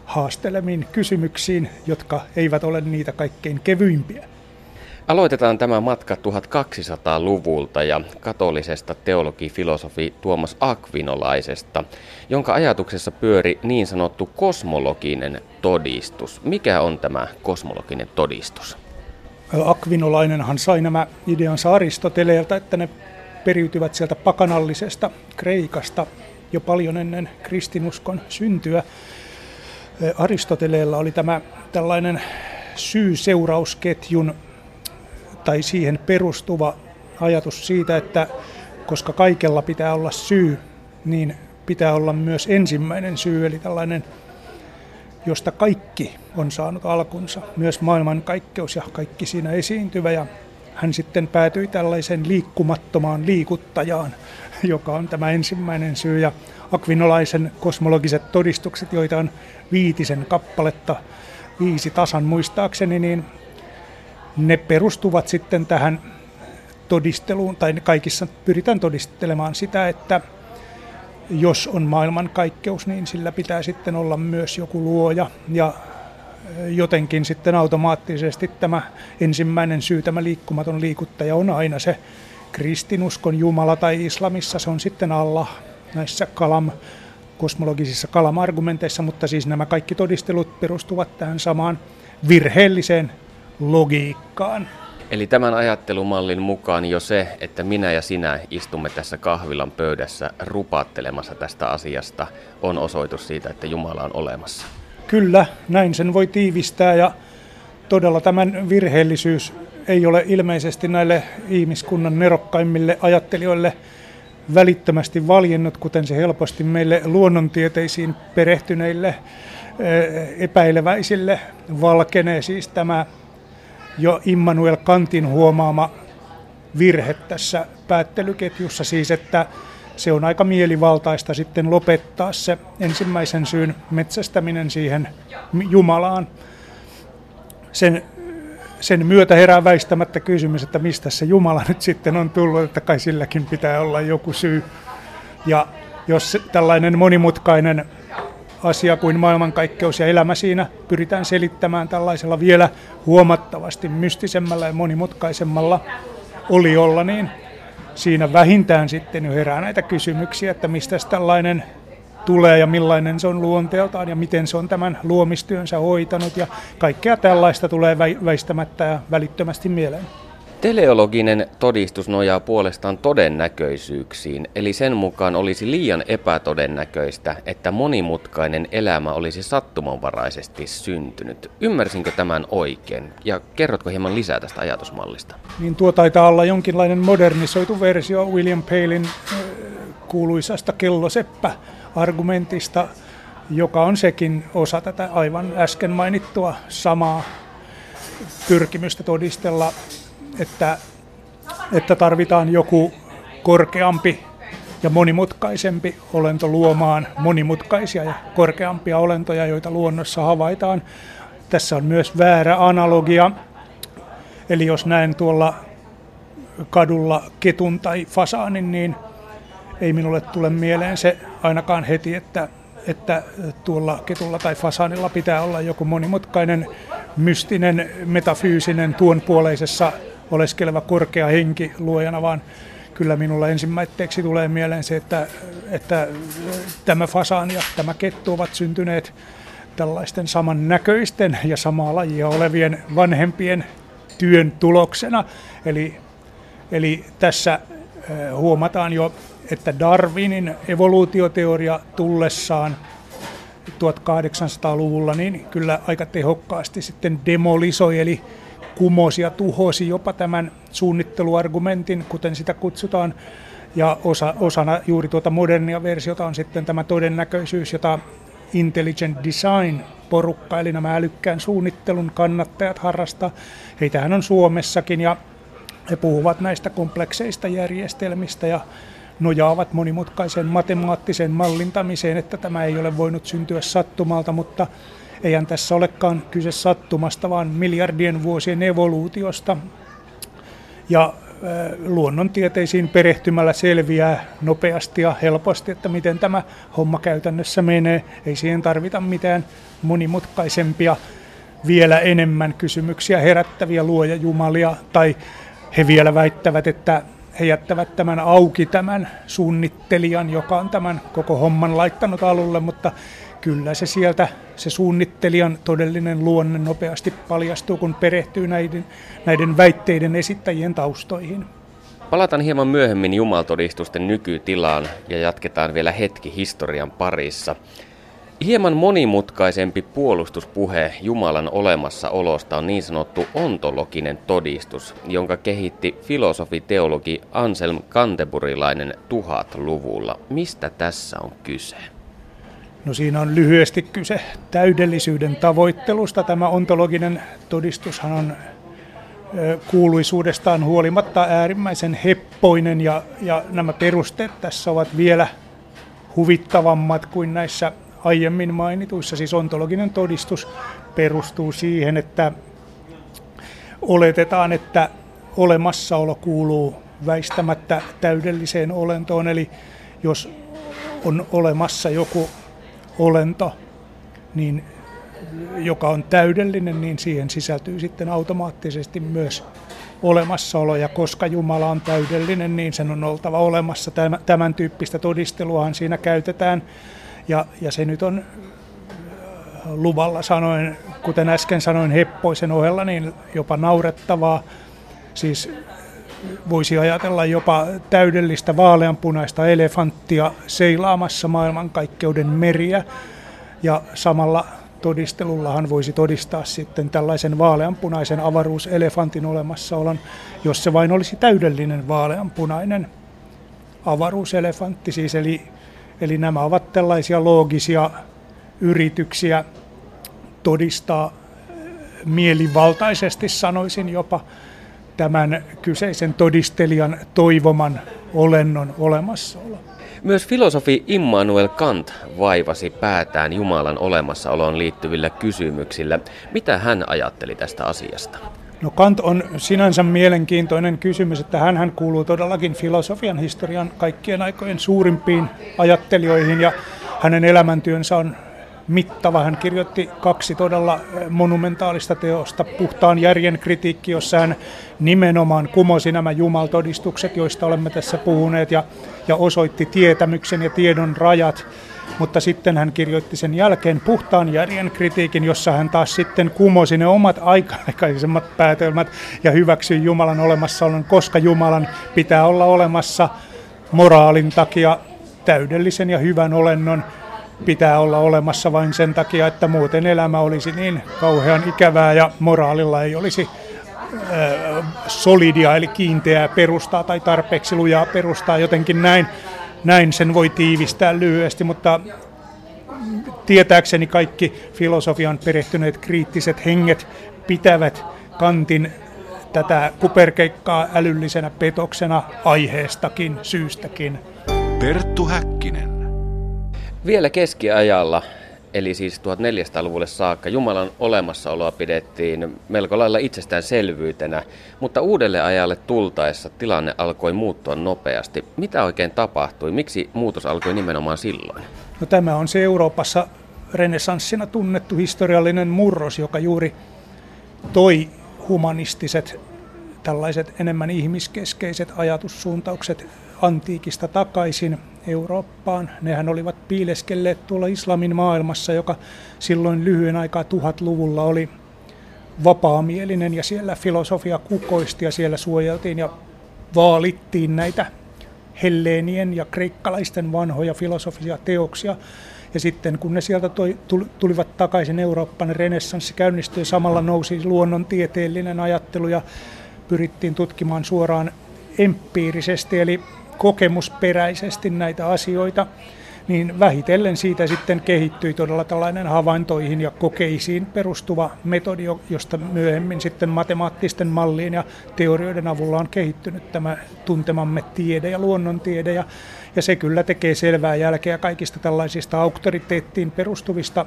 haastelemiin kysymyksiin, jotka eivät ole niitä kaikkein kevyimpiä. Aloitetaan tämä matka 1200-luvulta ja katolisesta teologi-filosofi Tuomas Akvinolaisesta, jonka ajatuksessa pyöri niin sanottu kosmologinen todistus. Mikä on tämä kosmologinen todistus? Akvinolainenhan sai nämä ideansa Aristoteleelta, että ne periytyvät sieltä pakanallisesta Kreikasta jo paljon ennen kristinuskon syntyä. Aristoteleella oli tämä tällainen syy-seurausketjun tai siihen perustuva ajatus siitä, että koska kaikella pitää olla syy, niin pitää olla myös ensimmäinen syy, eli tällainen, josta kaikki on saanut alkunsa, myös maailmankaikkeus ja kaikki siinä esiintyvä. Ja hän sitten päätyi tällaiseen liikkumattomaan liikuttajaan, joka on tämä ensimmäinen syy. Ja akvinolaisen kosmologiset todistukset, joita on viitisen kappaletta, viisi tasan muistaakseni, niin ne perustuvat sitten tähän todisteluun, tai kaikissa pyritään todistelemaan sitä, että jos on maailmankaikkeus, niin sillä pitää sitten olla myös joku luoja. Ja jotenkin sitten automaattisesti tämä ensimmäinen syy, tämä liikkumaton liikuttaja, on aina se kristinuskon Jumala tai islamissa, se on sitten Allah näissä kalam, kosmologisissa kalam-argumenteissa, mutta siis nämä kaikki todistelut perustuvat tähän samaan virheelliseen logiikkaan. Eli tämän ajattelumallin mukaan jo se, että minä ja sinä istumme tässä kahvilan pöydässä rupaattelemassa tästä asiasta, on osoitus siitä, että Jumala on olemassa. Kyllä, näin sen voi tiivistää ja todella tämän virheellisyys ei ole ilmeisesti näille ihmiskunnan nerokkaimmille ajattelijoille välittömästi valjennut, kuten se helposti meille luonnontieteisiin perehtyneille eh, epäileväisille valkenee siis tämä jo Immanuel Kantin huomaama virhe tässä päättelyketjussa, siis että se on aika mielivaltaista sitten lopettaa se ensimmäisen syyn metsästäminen siihen Jumalaan. Sen, sen myötä herää väistämättä kysymys, että mistä se Jumala nyt sitten on tullut, että kai silläkin pitää olla joku syy. Ja jos tällainen monimutkainen asia kuin maailmankaikkeus ja elämä siinä pyritään selittämään tällaisella vielä huomattavasti mystisemmällä ja monimutkaisemmalla oliolla, niin siinä vähintään sitten jo herää näitä kysymyksiä, että mistä tällainen tulee ja millainen se on luonteeltaan ja miten se on tämän luomistyönsä hoitanut ja kaikkea tällaista tulee väistämättä ja välittömästi mieleen. Teleologinen todistus nojaa puolestaan todennäköisyyksiin, eli sen mukaan olisi liian epätodennäköistä, että monimutkainen elämä olisi sattumanvaraisesti syntynyt. Ymmärsinkö tämän oikein? Ja kerrotko hieman lisää tästä ajatusmallista? Niin tuo taitaa olla jonkinlainen modernisoitu versio William Palin kuuluisasta kelloseppä-argumentista, joka on sekin osa tätä aivan äsken mainittua samaa pyrkimystä todistella että, että tarvitaan joku korkeampi ja monimutkaisempi olento luomaan monimutkaisia ja korkeampia olentoja, joita luonnossa havaitaan. Tässä on myös väärä analogia. Eli jos näen tuolla kadulla ketun tai fasaanin, niin ei minulle tule mieleen se ainakaan heti, että, että tuolla ketulla tai fasanilla pitää olla joku monimutkainen, mystinen, metafyysinen, tuonpuoleisessa oleskeleva korkea henki luojana, vaan kyllä minulla ensimmäiseksi tulee mieleen se, että, että tämä fasaan ja tämä kettu ovat syntyneet tällaisten samannäköisten ja samaa lajia olevien vanhempien työn tuloksena. Eli, eli tässä huomataan jo, että Darwinin evoluutioteoria tullessaan 1800-luvulla niin kyllä aika tehokkaasti sitten demolisoi, eli kumosi ja tuhosi jopa tämän suunnitteluargumentin, kuten sitä kutsutaan. Ja osa, osana juuri tuota modernia versiota on sitten tämä todennäköisyys, jota Intelligent Design porukka, eli nämä älykkään suunnittelun kannattajat harrastaa. Heitähän on Suomessakin ja he puhuvat näistä komplekseista järjestelmistä ja nojaavat monimutkaiseen matemaattiseen mallintamiseen, että tämä ei ole voinut syntyä sattumalta, mutta eihän tässä olekaan kyse sattumasta, vaan miljardien vuosien evoluutiosta. Ja luonnontieteisiin perehtymällä selviää nopeasti ja helposti, että miten tämä homma käytännössä menee. Ei siihen tarvita mitään monimutkaisempia, vielä enemmän kysymyksiä herättäviä luoja jumalia, tai he vielä väittävät, että he jättävät tämän auki tämän suunnittelijan, joka on tämän koko homman laittanut alulle, mutta kyllä se sieltä se suunnittelijan todellinen luonne nopeasti paljastuu, kun perehtyy näiden, näiden väitteiden esittäjien taustoihin. Palataan hieman myöhemmin jumaltodistusten nykytilaan ja jatketaan vielä hetki historian parissa. Hieman monimutkaisempi puolustuspuhe Jumalan olemassaolosta on niin sanottu ontologinen todistus, jonka kehitti filosofi-teologi Anselm Kanteburilainen tuhatluvulla. Mistä tässä on kyse? No siinä on lyhyesti kyse täydellisyyden tavoittelusta. Tämä ontologinen todistushan on kuuluisuudestaan huolimatta äärimmäisen heppoinen ja, ja nämä perusteet tässä ovat vielä huvittavammat kuin näissä aiemmin mainituissa. Siis ontologinen todistus perustuu siihen, että oletetaan, että olemassaolo kuuluu väistämättä täydelliseen olentoon. Eli jos on olemassa joku olento, niin joka on täydellinen, niin siihen sisältyy sitten automaattisesti myös olemassaolo. Ja koska Jumala on täydellinen, niin sen on oltava olemassa. Tämän tyyppistä todisteluahan siinä käytetään. Ja, ja se nyt on äh, luvalla sanoen, kuten äsken sanoin Heppoisen ohella, niin jopa naurettavaa. Siis voisi ajatella jopa täydellistä vaaleanpunaista elefanttia seilaamassa maailmankaikkeuden meriä. Ja samalla todistelullahan voisi todistaa sitten tällaisen vaaleanpunaisen avaruuselefantin olemassaolon, jos se vain olisi täydellinen vaaleanpunainen avaruuselefantti. Siis eli, eli nämä ovat tällaisia loogisia yrityksiä todistaa mielivaltaisesti, sanoisin jopa, tämän kyseisen todistelijan toivoman olennon olemassaolo. Myös filosofi Immanuel Kant vaivasi päätään Jumalan olemassaoloon liittyvillä kysymyksillä. Mitä hän ajatteli tästä asiasta? No Kant on sinänsä mielenkiintoinen kysymys, että hän kuuluu todellakin filosofian historian kaikkien aikojen suurimpiin ajattelijoihin ja hänen elämäntyönsä on mittava. Hän kirjoitti kaksi todella eh, monumentaalista teosta, puhtaan järjen kritiikki, jossa hän nimenomaan kumosi nämä jumaltodistukset, joista olemme tässä puhuneet, ja, ja osoitti tietämyksen ja tiedon rajat. Mutta sitten hän kirjoitti sen jälkeen puhtaan järjen kritiikin, jossa hän taas sitten kumosi ne omat aikaisemmat päätelmät ja hyväksyi Jumalan olemassaolon, koska Jumalan pitää olla olemassa moraalin takia täydellisen ja hyvän olennon pitää olla olemassa vain sen takia, että muuten elämä olisi niin kauhean ikävää ja moraalilla ei olisi solidia eli kiinteää perustaa tai tarpeeksi lujaa perustaa jotenkin näin. Näin sen voi tiivistää lyhyesti, mutta tietääkseni kaikki filosofian perehtyneet kriittiset henget pitävät kantin tätä kuperkeikkaa älyllisenä petoksena aiheestakin, syystäkin. Perttu Häkkinen. Vielä keskiajalla eli siis 1400-luvulle saakka, Jumalan olemassaoloa pidettiin melko lailla itsestäänselvyytenä, mutta uudelle ajalle tultaessa tilanne alkoi muuttua nopeasti. Mitä oikein tapahtui? Miksi muutos alkoi nimenomaan silloin? No, tämä on se Euroopassa renessanssina tunnettu historiallinen murros, joka juuri toi humanistiset, tällaiset enemmän ihmiskeskeiset ajatussuuntaukset antiikista takaisin Eurooppaan. Nehän olivat piileskelleet tuolla islamin maailmassa, joka silloin lyhyen aikaa tuhatluvulla oli vapaamielinen ja siellä filosofia kukoisti ja siellä suojeltiin ja vaalittiin näitä helleenien ja kreikkalaisten vanhoja filosofisia teoksia. Ja sitten kun ne sieltä toi, tulivat takaisin Eurooppaan, renessanssi käynnistyi, samalla nousi luonnontieteellinen ajattelu ja pyrittiin tutkimaan suoraan empiirisesti, eli kokemusperäisesti näitä asioita, niin vähitellen siitä sitten kehittyi todella tällainen havaintoihin ja kokeisiin perustuva metodi, josta myöhemmin sitten matemaattisten mallien ja teorioiden avulla on kehittynyt tämä tuntemamme tiede ja luonnontiede. Ja, ja se kyllä tekee selvää jälkeä kaikista tällaisista auktoriteettiin perustuvista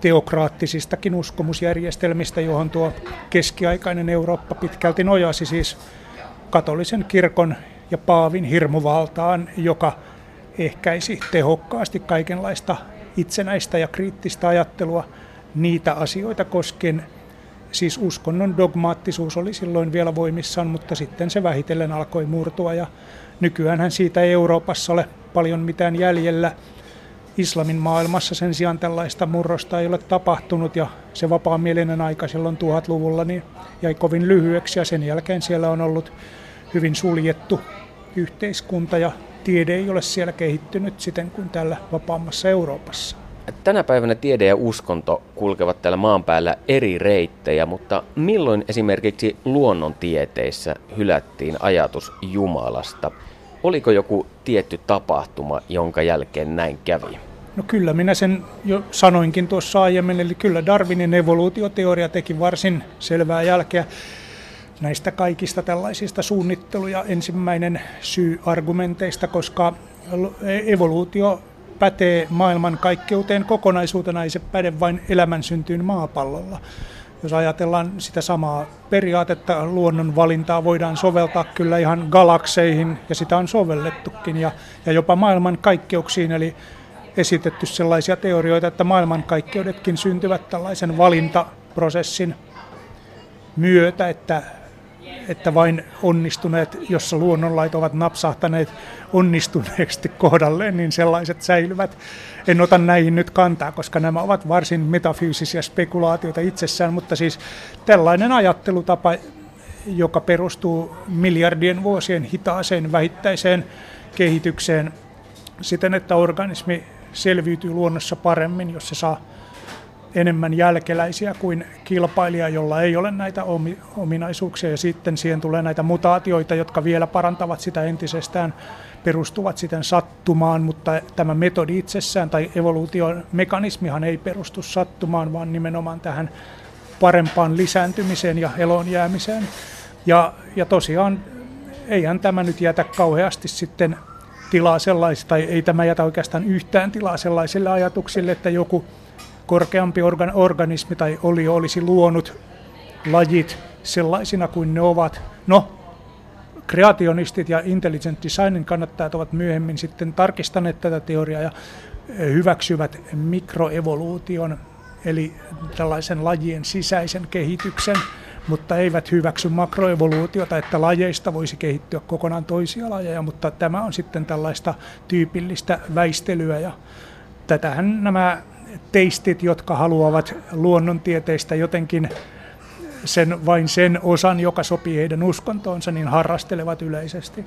teokraattisistakin uskomusjärjestelmistä, johon tuo keskiaikainen Eurooppa pitkälti nojasi siis katolisen kirkon ja Paavin hirmuvaltaan, joka ehkäisi tehokkaasti kaikenlaista itsenäistä ja kriittistä ajattelua niitä asioita koskien. Siis uskonnon dogmaattisuus oli silloin vielä voimissaan, mutta sitten se vähitellen alkoi murtua ja nykyään siitä ei Euroopassa ole paljon mitään jäljellä. Islamin maailmassa sen sijaan tällaista murrosta ei ole tapahtunut ja se vapaamielinen aika silloin tuhatluvulla niin jäi kovin lyhyeksi ja sen jälkeen siellä on ollut hyvin suljettu yhteiskunta ja tiede ei ole siellä kehittynyt siten kuin täällä vapaammassa Euroopassa. Tänä päivänä tiede ja uskonto kulkevat täällä maan päällä eri reittejä, mutta milloin esimerkiksi luonnontieteissä hylättiin ajatus Jumalasta? Oliko joku tietty tapahtuma, jonka jälkeen näin kävi? No kyllä, minä sen jo sanoinkin tuossa aiemmin, eli kyllä Darwinin evoluutioteoria teki varsin selvää jälkeä näistä kaikista tällaisista suunnittelu- ja ensimmäinen syy argumenteista, koska evoluutio pätee maailman kaikkeuteen kokonaisuutena, ei se päde vain elämän syntyyn maapallolla. Jos ajatellaan sitä samaa periaatetta, luonnon valintaa voidaan soveltaa kyllä ihan galakseihin, ja sitä on sovellettukin, ja, ja jopa maailman kaikkeuksiin, eli esitetty sellaisia teorioita, että maailmankaikkeudetkin syntyvät tällaisen valintaprosessin myötä, että että vain onnistuneet, jossa luonnonlait ovat napsahtaneet onnistuneesti kohdalleen, niin sellaiset säilyvät. En ota näihin nyt kantaa, koska nämä ovat varsin metafyysisiä spekulaatioita itsessään, mutta siis tällainen ajattelutapa, joka perustuu miljardien vuosien hitaaseen vähittäiseen kehitykseen siten, että organismi selviytyy luonnossa paremmin, jos se saa enemmän jälkeläisiä kuin kilpailija, jolla ei ole näitä ominaisuuksia. Ja sitten siihen tulee näitä mutaatioita, jotka vielä parantavat sitä entisestään, perustuvat sitten sattumaan, mutta tämä metodi itsessään tai evoluution mekanismihan ei perustu sattumaan, vaan nimenomaan tähän parempaan lisääntymiseen ja eloon jäämiseen. Ja, ja tosiaan eihän tämä nyt jätä kauheasti sitten tilaa sellaisille, tai ei tämä jätä oikeastaan yhtään tilaa sellaisille ajatuksille, että joku korkeampi organ, organismi tai oli olisi luonut lajit sellaisina kuin ne ovat. No, kreationistit ja intelligent designin kannattajat ovat myöhemmin sitten tarkistaneet tätä teoriaa ja hyväksyvät mikroevoluution, eli tällaisen lajien sisäisen kehityksen, mutta eivät hyväksy makroevoluutiota, että lajeista voisi kehittyä kokonaan toisia lajeja, mutta tämä on sitten tällaista tyypillistä väistelyä ja tätähän nämä teistit, jotka haluavat luonnontieteistä jotenkin sen, vain sen osan, joka sopii heidän uskontoonsa, niin harrastelevat yleisesti.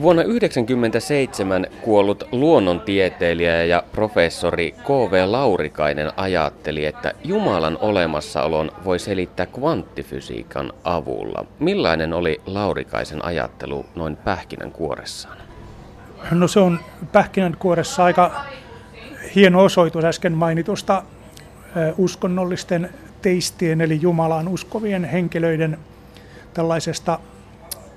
Vuonna 1997 kuollut luonnontieteilijä ja professori K.V. Laurikainen ajatteli, että Jumalan olemassaolon voi selittää kvanttifysiikan avulla. Millainen oli Laurikaisen ajattelu noin pähkinänkuoressaan? No se on pähkinänkuoressa aika hieno osoitus äsken mainitusta uskonnollisten teistien eli Jumalaan uskovien henkilöiden tällaisesta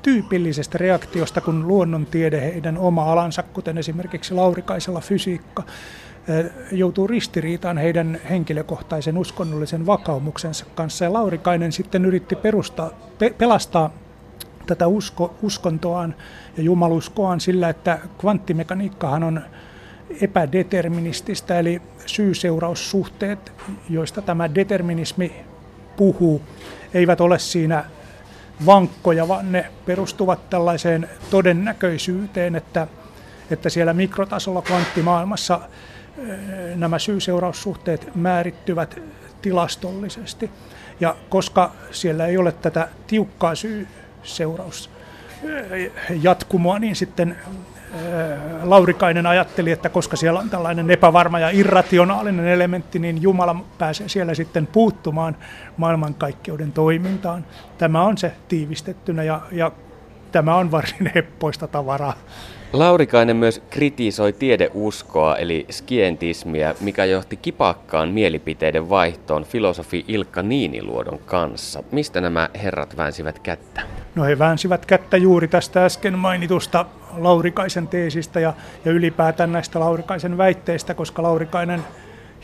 tyypillisestä reaktiosta, kun luonnontiede, heidän oma alansa, kuten esimerkiksi Laurikaisella fysiikka, joutuu ristiriitaan heidän henkilökohtaisen uskonnollisen vakaumuksensa kanssa. Ja Laurikainen sitten yritti perustaa, pe, pelastaa tätä usko, uskontoaan ja jumaluskoaan sillä, että kvanttimekaniikkahan on epädeterminististä, eli syy-seuraussuhteet, joista tämä determinismi puhuu, eivät ole siinä vankkoja, vaan ne perustuvat tällaiseen todennäköisyyteen, että, että siellä mikrotasolla kvanttimaailmassa nämä syy-seuraussuhteet määrittyvät tilastollisesti. Ja koska siellä ei ole tätä tiukkaa syy-seuraus jatkumoa, niin sitten Laurikainen ajatteli, että koska siellä on tällainen epävarma ja irrationaalinen elementti, niin Jumala pääsee siellä sitten puuttumaan maailmankaikkeuden toimintaan. Tämä on se tiivistettynä ja, ja tämä on varsin heppoista tavaraa. Laurikainen myös kritisoi tiedeuskoa eli skientismiä, mikä johti kipakkaan mielipiteiden vaihtoon filosofi Ilkka Niiniluodon kanssa. Mistä nämä herrat väänsivät kättä? No he väänsivät kättä juuri tästä äsken mainitusta Laurikaisen teesistä ja, ja ylipäätään näistä Laurikaisen väitteistä, koska Laurikainen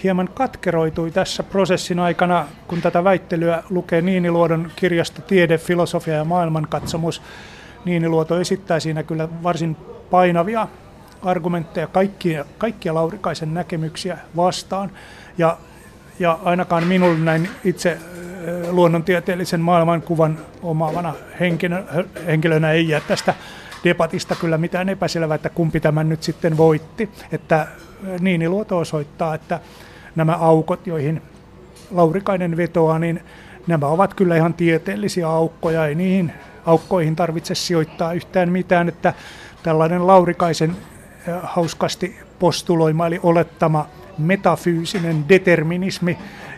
hieman katkeroitui tässä prosessin aikana, kun tätä väittelyä lukee Niiniluodon kirjasta Tiede, filosofia ja maailmankatsomus. Niiniluoto esittää siinä kyllä varsin painavia argumentteja kaikkia, kaikkia Laurikaisen näkemyksiä vastaan. Ja, ja ainakaan minulle näin itse luonnontieteellisen maailmankuvan omaavana henkilönä, henkilönä ei jää tästä debatista kyllä mitään epäselvää, että kumpi tämän nyt sitten voitti. Että Niiniluoto osoittaa, että nämä aukot, joihin Laurikainen vetoaa, niin nämä ovat kyllä ihan tieteellisiä aukkoja, ei niihin aukkoihin tarvitse sijoittaa yhtään mitään, että tällainen Laurikaisen hauskasti postuloima eli olettama metafyysinen determinismi,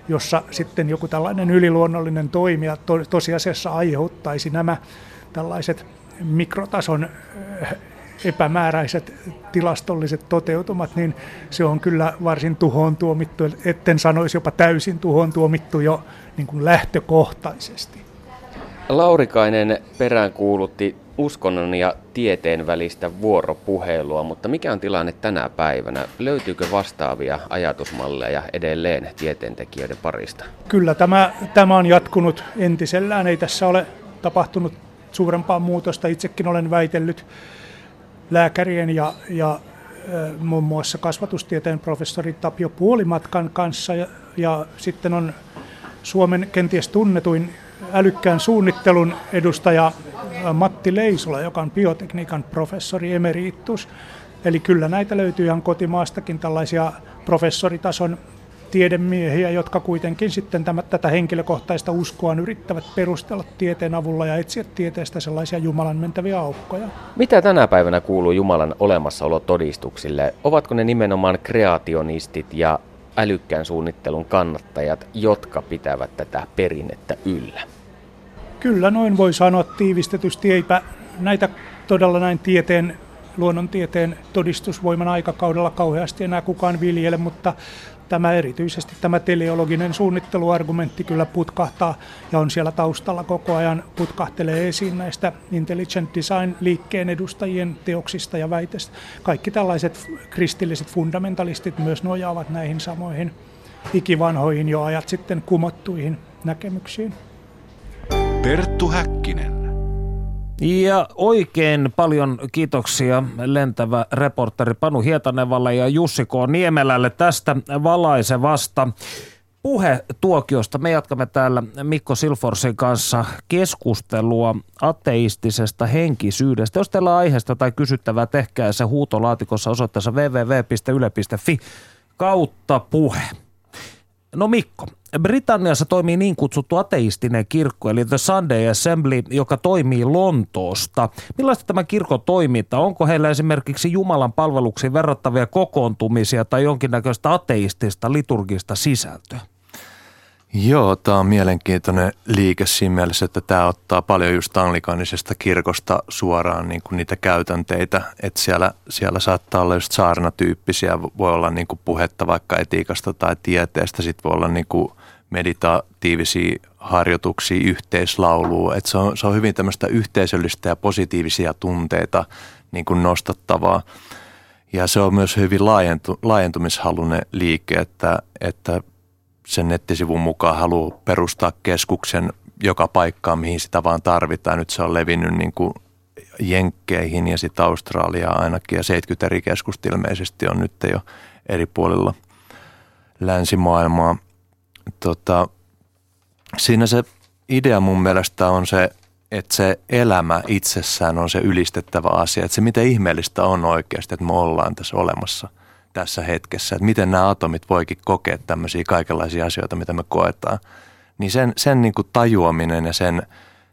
jossa sitten joku tällainen yliluonnollinen toimija to, tosiasiassa aiheuttaisi nämä tällaiset mikrotason epämääräiset tilastolliset toteutumat, niin se on kyllä varsin tuhoon tuomittu, etten sanoisi jopa täysin tuhoon tuomittu jo niin kuin lähtökohtaisesti. Laurikainen peräänkuulutti uskonnon ja tieteen välistä vuoropuhelua, mutta mikä on tilanne tänä päivänä? Löytyykö vastaavia ajatusmalleja edelleen tieteentekijöiden parista? Kyllä tämä, tämä on jatkunut entisellään. Ei tässä ole tapahtunut suurempaa muutosta. Itsekin olen väitellyt lääkärien ja, ja muun muassa kasvatustieteen professori Tapio Puolimatkan kanssa ja, ja sitten on Suomen kenties tunnetuin älykkään suunnittelun edustaja Matti Leisola, joka on biotekniikan professori emeritus. Eli kyllä näitä löytyy ihan kotimaastakin tällaisia professoritason tiedemiehiä, jotka kuitenkin sitten tämä, tätä henkilökohtaista uskoa yrittävät perustella tieteen avulla ja etsiä tieteestä sellaisia Jumalan mentäviä aukkoja. Mitä tänä päivänä kuuluu Jumalan olemassaolo todistuksille? Ovatko ne nimenomaan kreationistit ja älykkään suunnittelun kannattajat, jotka pitävät tätä perinnettä yllä? Kyllä, noin voi sanoa tiivistetysti. Eipä näitä todella näin tieteen, luonnontieteen todistusvoiman aikakaudella kauheasti enää kukaan viljele, mutta tämä erityisesti tämä teleologinen suunnitteluargumentti kyllä putkahtaa ja on siellä taustalla koko ajan putkahtelee esiin näistä intelligent design liikkeen edustajien teoksista ja väiteistä. Kaikki tällaiset kristilliset fundamentalistit myös nojaavat näihin samoihin ikivanhoihin jo ajat sitten kumottuihin näkemyksiin. Perttu Häkkinen. Ja oikein paljon kiitoksia lentävä reporteri Panu Hietanevalle ja Jussi K. Niemelälle tästä valaisevasta puhetuokiosta. Me jatkamme täällä Mikko Silforsin kanssa keskustelua ateistisesta henkisyydestä. Jos teillä on aiheesta tai kysyttävää, tehkää se huutolaatikossa osoitteessa www.yle.fi kautta puhe. No Mikko, Britanniassa toimii niin kutsuttu ateistinen kirkko, eli The Sunday Assembly, joka toimii Lontoosta. Millaista tämä kirkon toiminta? Onko heillä esimerkiksi Jumalan palveluksiin verrattavia kokoontumisia tai jonkinnäköistä ateistista liturgista sisältöä? Joo, tämä on mielenkiintoinen liike siinä mielessä, että tämä ottaa paljon just anglikanisesta kirkosta suoraan niin kuin niitä käytänteitä, että siellä, siellä saattaa olla just saarnatyyppisiä, voi olla niin kuin puhetta vaikka etiikasta tai tieteestä, sitten voi olla niin kuin meditatiivisia harjoituksia, yhteislaulua, että se on, se on hyvin tämmöistä yhteisöllistä ja positiivisia tunteita niin kuin nostattavaa. Ja se on myös hyvin laajentu, laajentumishalunen liike, että, että sen nettisivun mukaan haluaa perustaa keskuksen joka paikkaan, mihin sitä vaan tarvitaan. Nyt se on levinnyt niin kuin Jenkkeihin ja sitten Australiaan ainakin ja 70 eri keskusta ilmeisesti on nyt jo eri puolilla länsimaailmaa. Tota, siinä se idea mun mielestä on se, että se elämä itsessään on se ylistettävä asia. Että se miten ihmeellistä on oikeasti, että me ollaan tässä olemassa tässä hetkessä. Että miten nämä atomit voikin kokea tämmöisiä kaikenlaisia asioita, mitä me koetaan. Niin sen, sen niin kuin tajuaminen ja sen,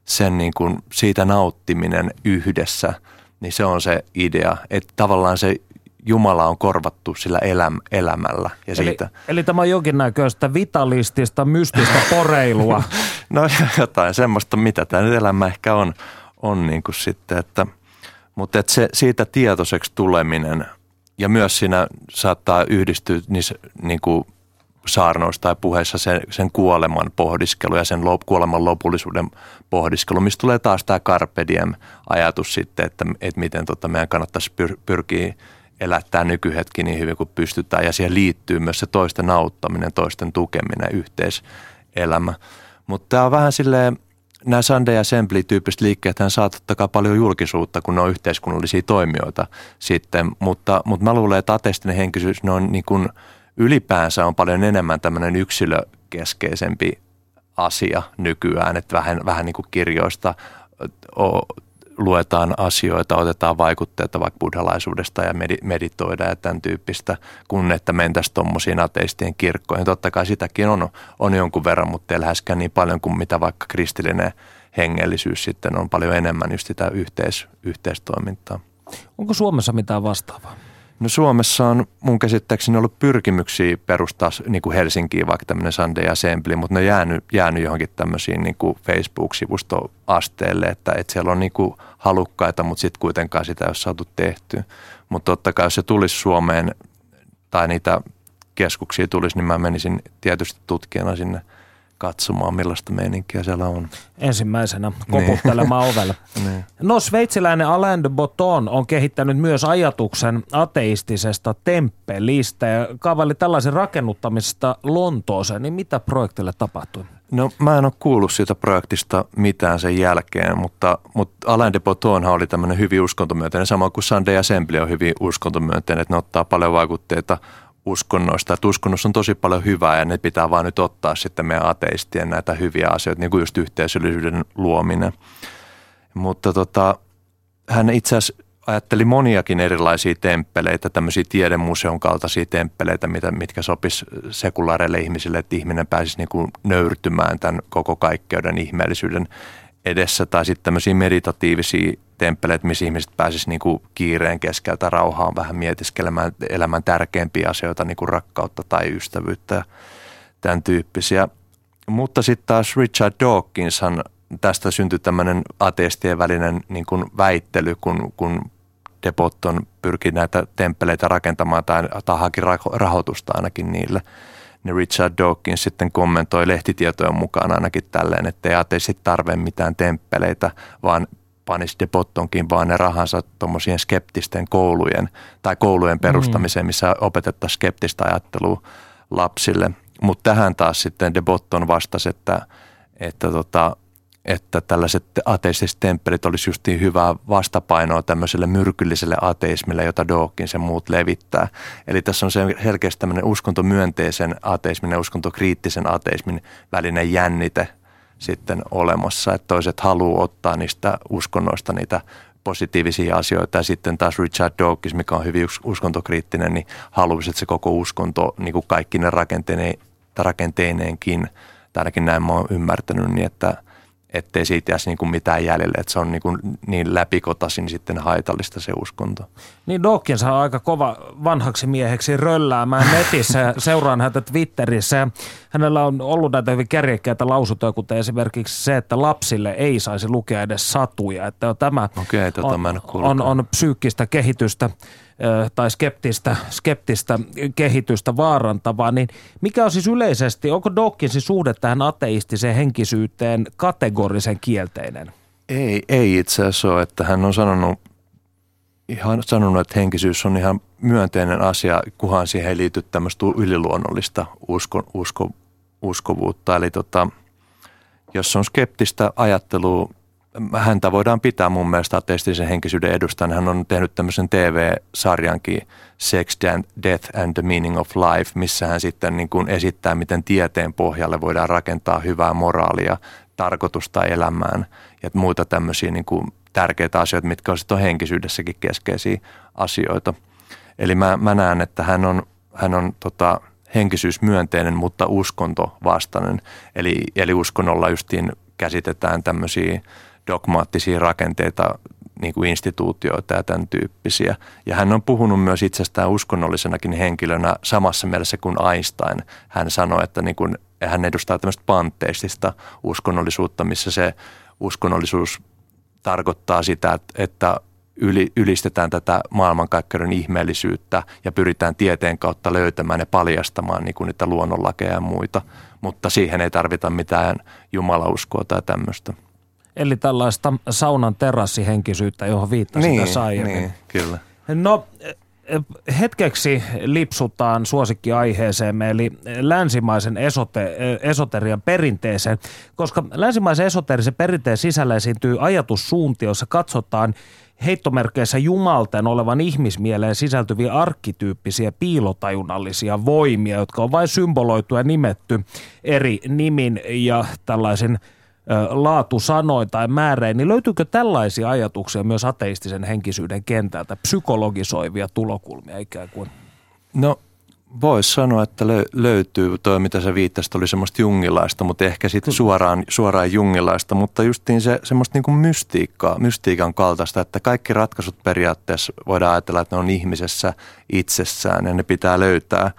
sen niin kuin siitä nauttiminen yhdessä, niin se on se idea. Että tavallaan se Jumala on korvattu sillä eläm, elämällä. Ja eli, siitä. eli tämä on jonkinnäköistä vitalistista, mystistä poreilua. no jotain semmoista, mitä tämä nyt elämä ehkä on, on niin kuin sitten, että, mutta se, siitä tietoiseksi tuleminen ja myös siinä saattaa yhdistyä niissä niin kuin saarnoissa tai puheissa sen, sen kuoleman pohdiskelu ja sen lop, kuoleman lopullisuuden pohdiskelu, mistä tulee taas tämä carpe diem ajatus sitten, että, että miten tota meidän kannattaisi pyr, pyrkiä elättää nykyhetki niin hyvin kuin pystytään ja siihen liittyy myös se toisten auttaminen, toisten tukeminen, yhteiselämä. Mutta tämä on vähän silleen, nämä Sunday Assembly-tyyppiset liikkeet hän saa totta kai paljon julkisuutta, kun ne on yhteiskunnallisia toimijoita sitten, mutta, mutta mä luulen, että ateistinen henkisyys, ne on niin kuin, ylipäänsä on paljon enemmän tämmöinen yksilökeskeisempi asia nykyään, että vähän, vähän niin kuin kirjoista luetaan asioita, otetaan vaikutteita vaikka buddhalaisuudesta ja meditoida ja tämän tyyppistä, kun että mentäisiin tuommoisiin ateistien kirkkoihin. Totta kai sitäkin on, on jonkun verran, mutta ei läheskään niin paljon kuin mitä vaikka kristillinen hengellisyys sitten on paljon enemmän just sitä yhteis, yhteistoimintaa. Onko Suomessa mitään vastaavaa? No Suomessa on mun käsittääkseni ollut pyrkimyksiä perustaa niin kuin Helsinkiin vaikka tämmöinen Sunday Assembly, mutta ne on jäänyt, jäänyt johonkin tämmöisiin niin kuin Facebook-sivustoasteelle, että, että siellä on niin kuin halukkaita, mutta sitten kuitenkaan sitä ei ole saatu tehtyä. Mutta totta kai jos se tulisi Suomeen tai niitä keskuksia tulisi, niin mä menisin tietysti tutkijana sinne – katsomaan, millaista meininkiä siellä on. Ensimmäisenä koputtelemaan niin. ovelle. niin. No sveitsiläinen Alain de Botton on kehittänyt myös ajatuksen ateistisesta temppelistä ja kaavaili tällaisen rakennuttamisesta Lontooseen. Niin mitä projektille tapahtui? No mä en ole kuullut siitä projektista mitään sen jälkeen, mutta, mutta Alain de Bottonhan oli tämmöinen hyvin uskontomyönteinen, sama kuin Sunday Assembly on hyvin uskontomyönteinen, että ne ottaa paljon vaikutteita uskonnoista. Että uskonnossa on tosi paljon hyvää ja ne pitää vaan nyt ottaa sitten meidän ateistien näitä hyviä asioita, niin kuin just yhteisöllisyyden luominen. Mutta tota, hän itse asiassa ajatteli moniakin erilaisia temppeleitä, tämmöisiä tiedemuseon kaltaisia temppeleitä, mitä, mitkä sopis sekulaareille ihmisille, että ihminen pääsisi niin kuin nöyrtymään tämän koko kaikkeuden ihmeellisyyden edessä tai sitten tämmöisiä meditatiivisia temppeleitä, missä ihmiset pääsisivät niin kiireen keskeltä rauhaan vähän mietiskelemään elämän tärkeimpiä asioita, niin kuin rakkautta tai ystävyyttä ja tämän tyyppisiä. Mutta sitten taas Richard Dawkinshan, tästä syntyi tämmöinen ateistien välinen niin kuin väittely, kun, kun Depotton pyrki näitä temppeleitä rakentamaan tai, tai haki rahoitusta ainakin niille – niin Richard Dawkins sitten kommentoi lehtitietojen mukaan ainakin tälleen, että ei ateisi tarve mitään temppeleitä, vaan panis de Bottonkin vaan ne rahansa tuommoisien skeptisten koulujen tai koulujen perustamiseen, missä opetettaisiin skeptistä ajattelua lapsille. Mutta tähän taas sitten de Botton vastasi, että, että tota, että tällaiset ateistiset temppelit olisi just niin hyvää vastapainoa tämmöiselle myrkylliselle ateismille, jota Dawkins ja muut levittää. Eli tässä on se selkeästi tämmöinen uskontomyönteisen ateismin ja uskontokriittisen ateismin välinen jännite sitten olemassa, että toiset haluaa ottaa niistä uskonnoista niitä positiivisia asioita. Ja sitten taas Richard Dawkins, mikä on hyvin uskontokriittinen, niin haluaisi, että se koko uskonto, niin kuin kaikki ne rakenteineenkin, tai ainakin näin mä oon ymmärtänyt, niin että – ettei siitä jäisi niin kuin mitään jäljelle, että se on niin, kuin niin läpikotasin sitten haitallista se uskonto. Niin Dawkins on aika kova vanhaksi mieheksi rölläämään netissä, seuraan häntä Twitterissä. Hänellä on ollut näitä hyvin kärjekkäitä lausuntoja, kuten esimerkiksi se, että lapsille ei saisi lukea edes satuja. Että tämä Okei, tota on, on, on psyykkistä kehitystä tai skeptistä, skeptistä kehitystä vaarantavaa, niin mikä on siis yleisesti, onko Dawkinsin suhde tähän ateistiseen henkisyyteen kategorisen kielteinen? Ei, ei itse asiassa ole, että hän on sanonut, ihan sanonut, että henkisyys on ihan myönteinen asia, kunhan siihen ei liity tämmöistä yliluonnollista usko, usko, uskovuutta. Eli tota, jos on skeptistä ajattelua häntä voidaan pitää mun mielestä ateistisen henkisyyden edustajana. Hän on tehnyt tämmöisen TV-sarjankin Sex, Death and the Meaning of Life, missä hän sitten niin kuin esittää, miten tieteen pohjalle voidaan rakentaa hyvää moraalia, tarkoitusta elämään ja muita tämmöisiä niin kuin tärkeitä asioita, mitkä on sitten henkisyydessäkin keskeisiä asioita. Eli mä, mä näen, että hän on, hän on tota, henkisyysmyönteinen, mutta uskonto vastainen. Eli, eli uskonnolla justiin käsitetään tämmöisiä dogmaattisia rakenteita, niin kuin instituutioita ja tämän tyyppisiä. Ja hän on puhunut myös itsestään uskonnollisenakin henkilönä samassa mielessä kuin Einstein. Hän sanoi, että niin kuin, hän edustaa tämmöistä panteistista uskonnollisuutta, missä se uskonnollisuus tarkoittaa sitä, että yli, ylistetään tätä maailmankaikkeuden ihmeellisyyttä ja pyritään tieteen kautta löytämään ja paljastamaan niin kuin niitä luonnonlakeja ja muita. Mutta siihen ei tarvita mitään jumalauskoa tai tämmöistä. Eli tällaista saunan terassihenkisyyttä, johon viittasin niin, tässä aiemmin. Niin, kyllä. No hetkeksi lipsutaan suosikkiaiheeseemme, eli länsimaisen esote, esoterian perinteeseen, koska länsimaisen esoterisen perinteen sisällä esiintyy ajatussuunti, jossa katsotaan heittomerkeissä jumalten olevan ihmismieleen sisältyviä arkkityyppisiä piilotajunnallisia voimia, jotka on vain symboloitu ja nimetty eri nimin ja tällaisen – laatu sanoin tai määrein, niin löytyykö tällaisia ajatuksia myös ateistisen henkisyyden kentältä, psykologisoivia tulokulmia ikään kuin? No voisi sanoa, että löytyy, tuo mitä sä viittasit oli semmoista jungilaista, mutta ehkä sitten suoraan, suoraan jungilaista, mutta justiin se semmoista niin kuin mystiikkaa, mystiikan kaltaista, että kaikki ratkaisut periaatteessa voidaan ajatella, että ne on ihmisessä itsessään ja ne pitää löytää,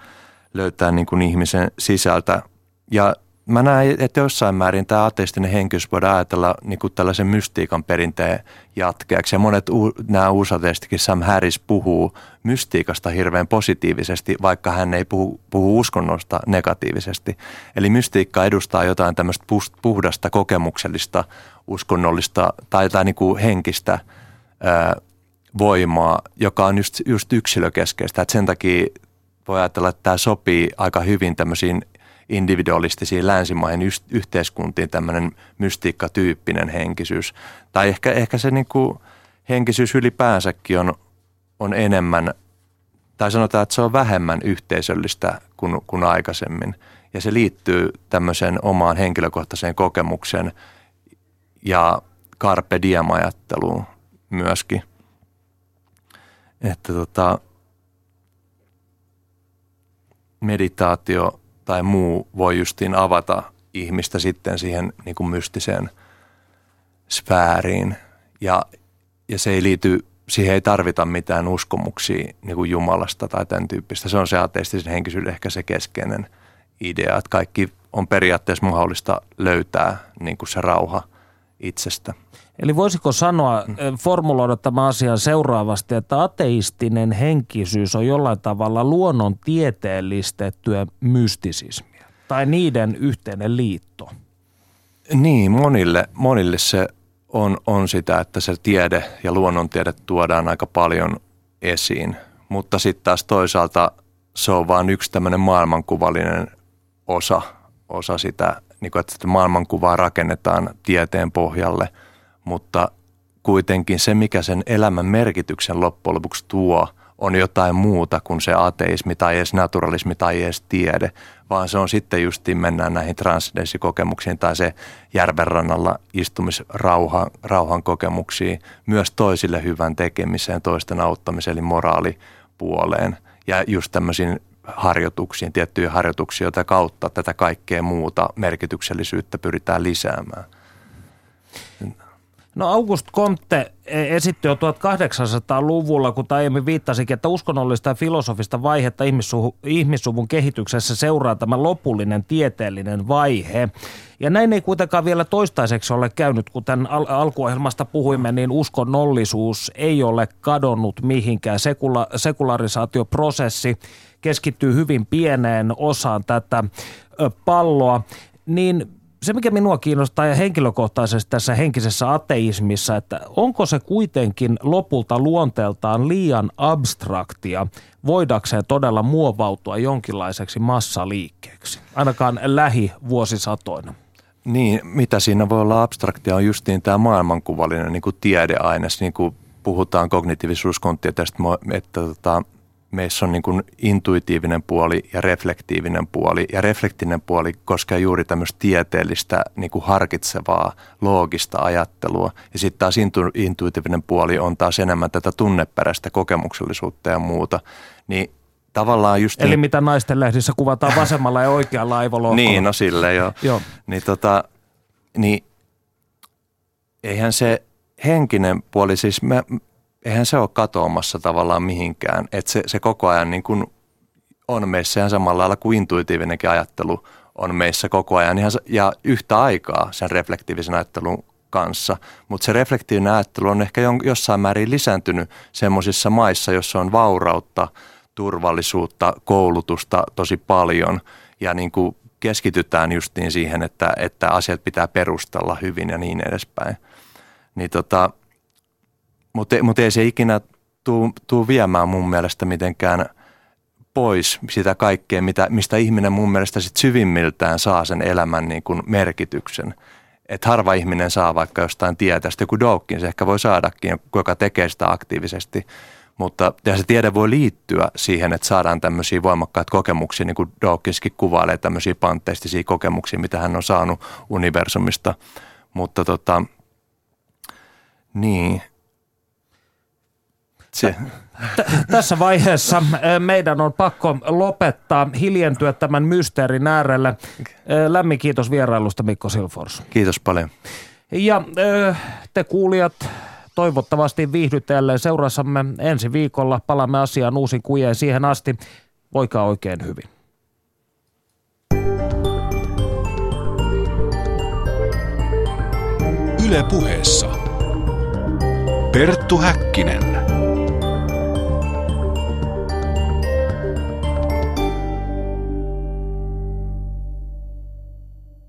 löytää niin kuin ihmisen sisältä. Ja mä näen, että jossain määrin tämä ateistinen henkyys voidaan ajatella niin kuin tällaisen mystiikan perinteen jatkeeksi. Ja monet u, nämä uusateistikin, Sam Harris puhuu mystiikasta hirveän positiivisesti, vaikka hän ei puhu, puhu uskonnosta negatiivisesti. Eli mystiikka edustaa jotain tämmöistä puhdasta, kokemuksellista, uskonnollista tai, tai niin kuin henkistä ää, voimaa, joka on just, just yksilökeskeistä. Et sen takia voi ajatella, että tämä sopii aika hyvin tämmöisiin individualistisiin länsimaiden yhteiskuntiin tämmöinen mystiikkatyyppinen henkisyys. Tai ehkä, ehkä se niin kuin henkisyys ylipäänsäkin on, on enemmän, tai sanotaan, että se on vähemmän yhteisöllistä kuin, kuin aikaisemmin. Ja se liittyy tämmöiseen omaan henkilökohtaiseen kokemuksen ja carpe diem ajatteluun myöskin. Että tota, meditaatio tai muu voi justiin avata ihmistä sitten siihen niin kuin mystiseen sfääriin. Ja, ja se ei liity, siihen ei tarvita mitään uskomuksia niin kuin Jumalasta tai tämän tyyppistä. Se on se ateistisen henkisyyden ehkä se keskeinen idea, että kaikki on periaatteessa mahdollista löytää niin kuin se rauha itsestä. Eli voisiko sanoa, formuloida tämä asian seuraavasti, että ateistinen henkisyys on jollain tavalla luonnon tieteellistettyä mystisismiä tai niiden yhteinen liitto? Niin, monille, monille se on, on sitä, että se tiede ja luonnontiede tuodaan aika paljon esiin, mutta sitten taas toisaalta se on vain yksi tämmöinen maailmankuvallinen osa, osa sitä, niin kuin, että sitä maailmankuvaa rakennetaan tieteen pohjalle – mutta kuitenkin se, mikä sen elämän merkityksen loppujen lopuksi tuo, on jotain muuta kuin se ateismi tai edes naturalismi tai edes tiede, vaan se on sitten justiin mennään näihin transcendensikokemuksiin tai se järvenrannalla istumisrauhan rauhan kokemuksiin, myös toisille hyvän tekemiseen, toisten auttamiseen eli moraalipuoleen ja just tämmöisiin harjoituksiin, tiettyjä harjoituksia, joita kautta tätä kaikkea muuta merkityksellisyyttä pyritään lisäämään. No August Comte esitti jo 1800-luvulla, kun aiemmin viittasikin, että uskonnollista ja filosofista vaihetta ihmissuvun kehityksessä seuraa tämä lopullinen tieteellinen vaihe. Ja näin ei kuitenkaan vielä toistaiseksi ole käynyt, kuten al- alkuohjelmasta puhuimme, niin uskonnollisuus ei ole kadonnut mihinkään. Sekula- sekularisaatioprosessi keskittyy hyvin pieneen osaan tätä palloa. Niin se, mikä minua kiinnostaa ja henkilökohtaisesti tässä henkisessä ateismissa, että onko se kuitenkin lopulta luonteeltaan liian abstraktia voidakseen todella muovautua jonkinlaiseksi massaliikkeeksi, ainakaan lähivuosisatoina? Niin, mitä siinä voi olla abstraktia on justiin tämä maailmankuvallinen niin kuin tiedeaines, niin kuin puhutaan kognitiivisuuskontieteestä, että, että tota, meissä on niin kuin intuitiivinen puoli ja reflektiivinen puoli. Ja reflektinen puoli koskee juuri tämmöistä tieteellistä niin kuin harkitsevaa, loogista ajattelua. Ja sitten taas intu, intuitiivinen puoli on taas enemmän tätä tunneperäistä kokemuksellisuutta ja muuta. Niin tavallaan just Eli niin, mitä naisten lehdissä kuvataan vasemmalla ja oikealla aivolohkolla. Niin, no sille joo. joo. Niin, tota, niin eihän se henkinen puoli, siis me, eihän se ole katoamassa tavallaan mihinkään. Että se, se koko ajan niin kuin on meissä ihan samalla lailla kuin intuitiivinenkin ajattelu on meissä koko ajan ihan, ja yhtä aikaa sen reflektiivisen ajattelun kanssa. Mutta se reflektiivinen ajattelu on ehkä jossain määrin lisääntynyt semmoisissa maissa, jossa on vaurautta, turvallisuutta, koulutusta tosi paljon ja niin kuin keskitytään justiin siihen, että, että asiat pitää perustella hyvin ja niin edespäin. Niin tota, mutta mut ei se ikinä tuu, viemään mun mielestä mitenkään pois sitä kaikkea, mitä, mistä ihminen mun mielestä sit syvimmiltään saa sen elämän niin kuin merkityksen. Et harva ihminen saa vaikka jostain tietästä, joku Dawkins ehkä voi saadakin, joka tekee sitä aktiivisesti. Mutta ja se tiede voi liittyä siihen, että saadaan tämmöisiä voimakkaita kokemuksia, niin kuin Dawkinskin kuvailee tämmöisiä panteistisia kokemuksia, mitä hän on saanut universumista. Mutta tota, niin, tässä vaiheessa meidän on pakko lopettaa, hiljentyä tämän mysteerin äärelle. Lämmin kiitos vierailusta Mikko Silfors. Kiitos paljon. Ja te kuulijat, toivottavasti viihdytte jälleen seurassamme ensi viikolla. Palaamme asiaan uusin kujeen siihen asti. Voikaa oikein hyvin. Yle puheessa. Perttu Häkkinen.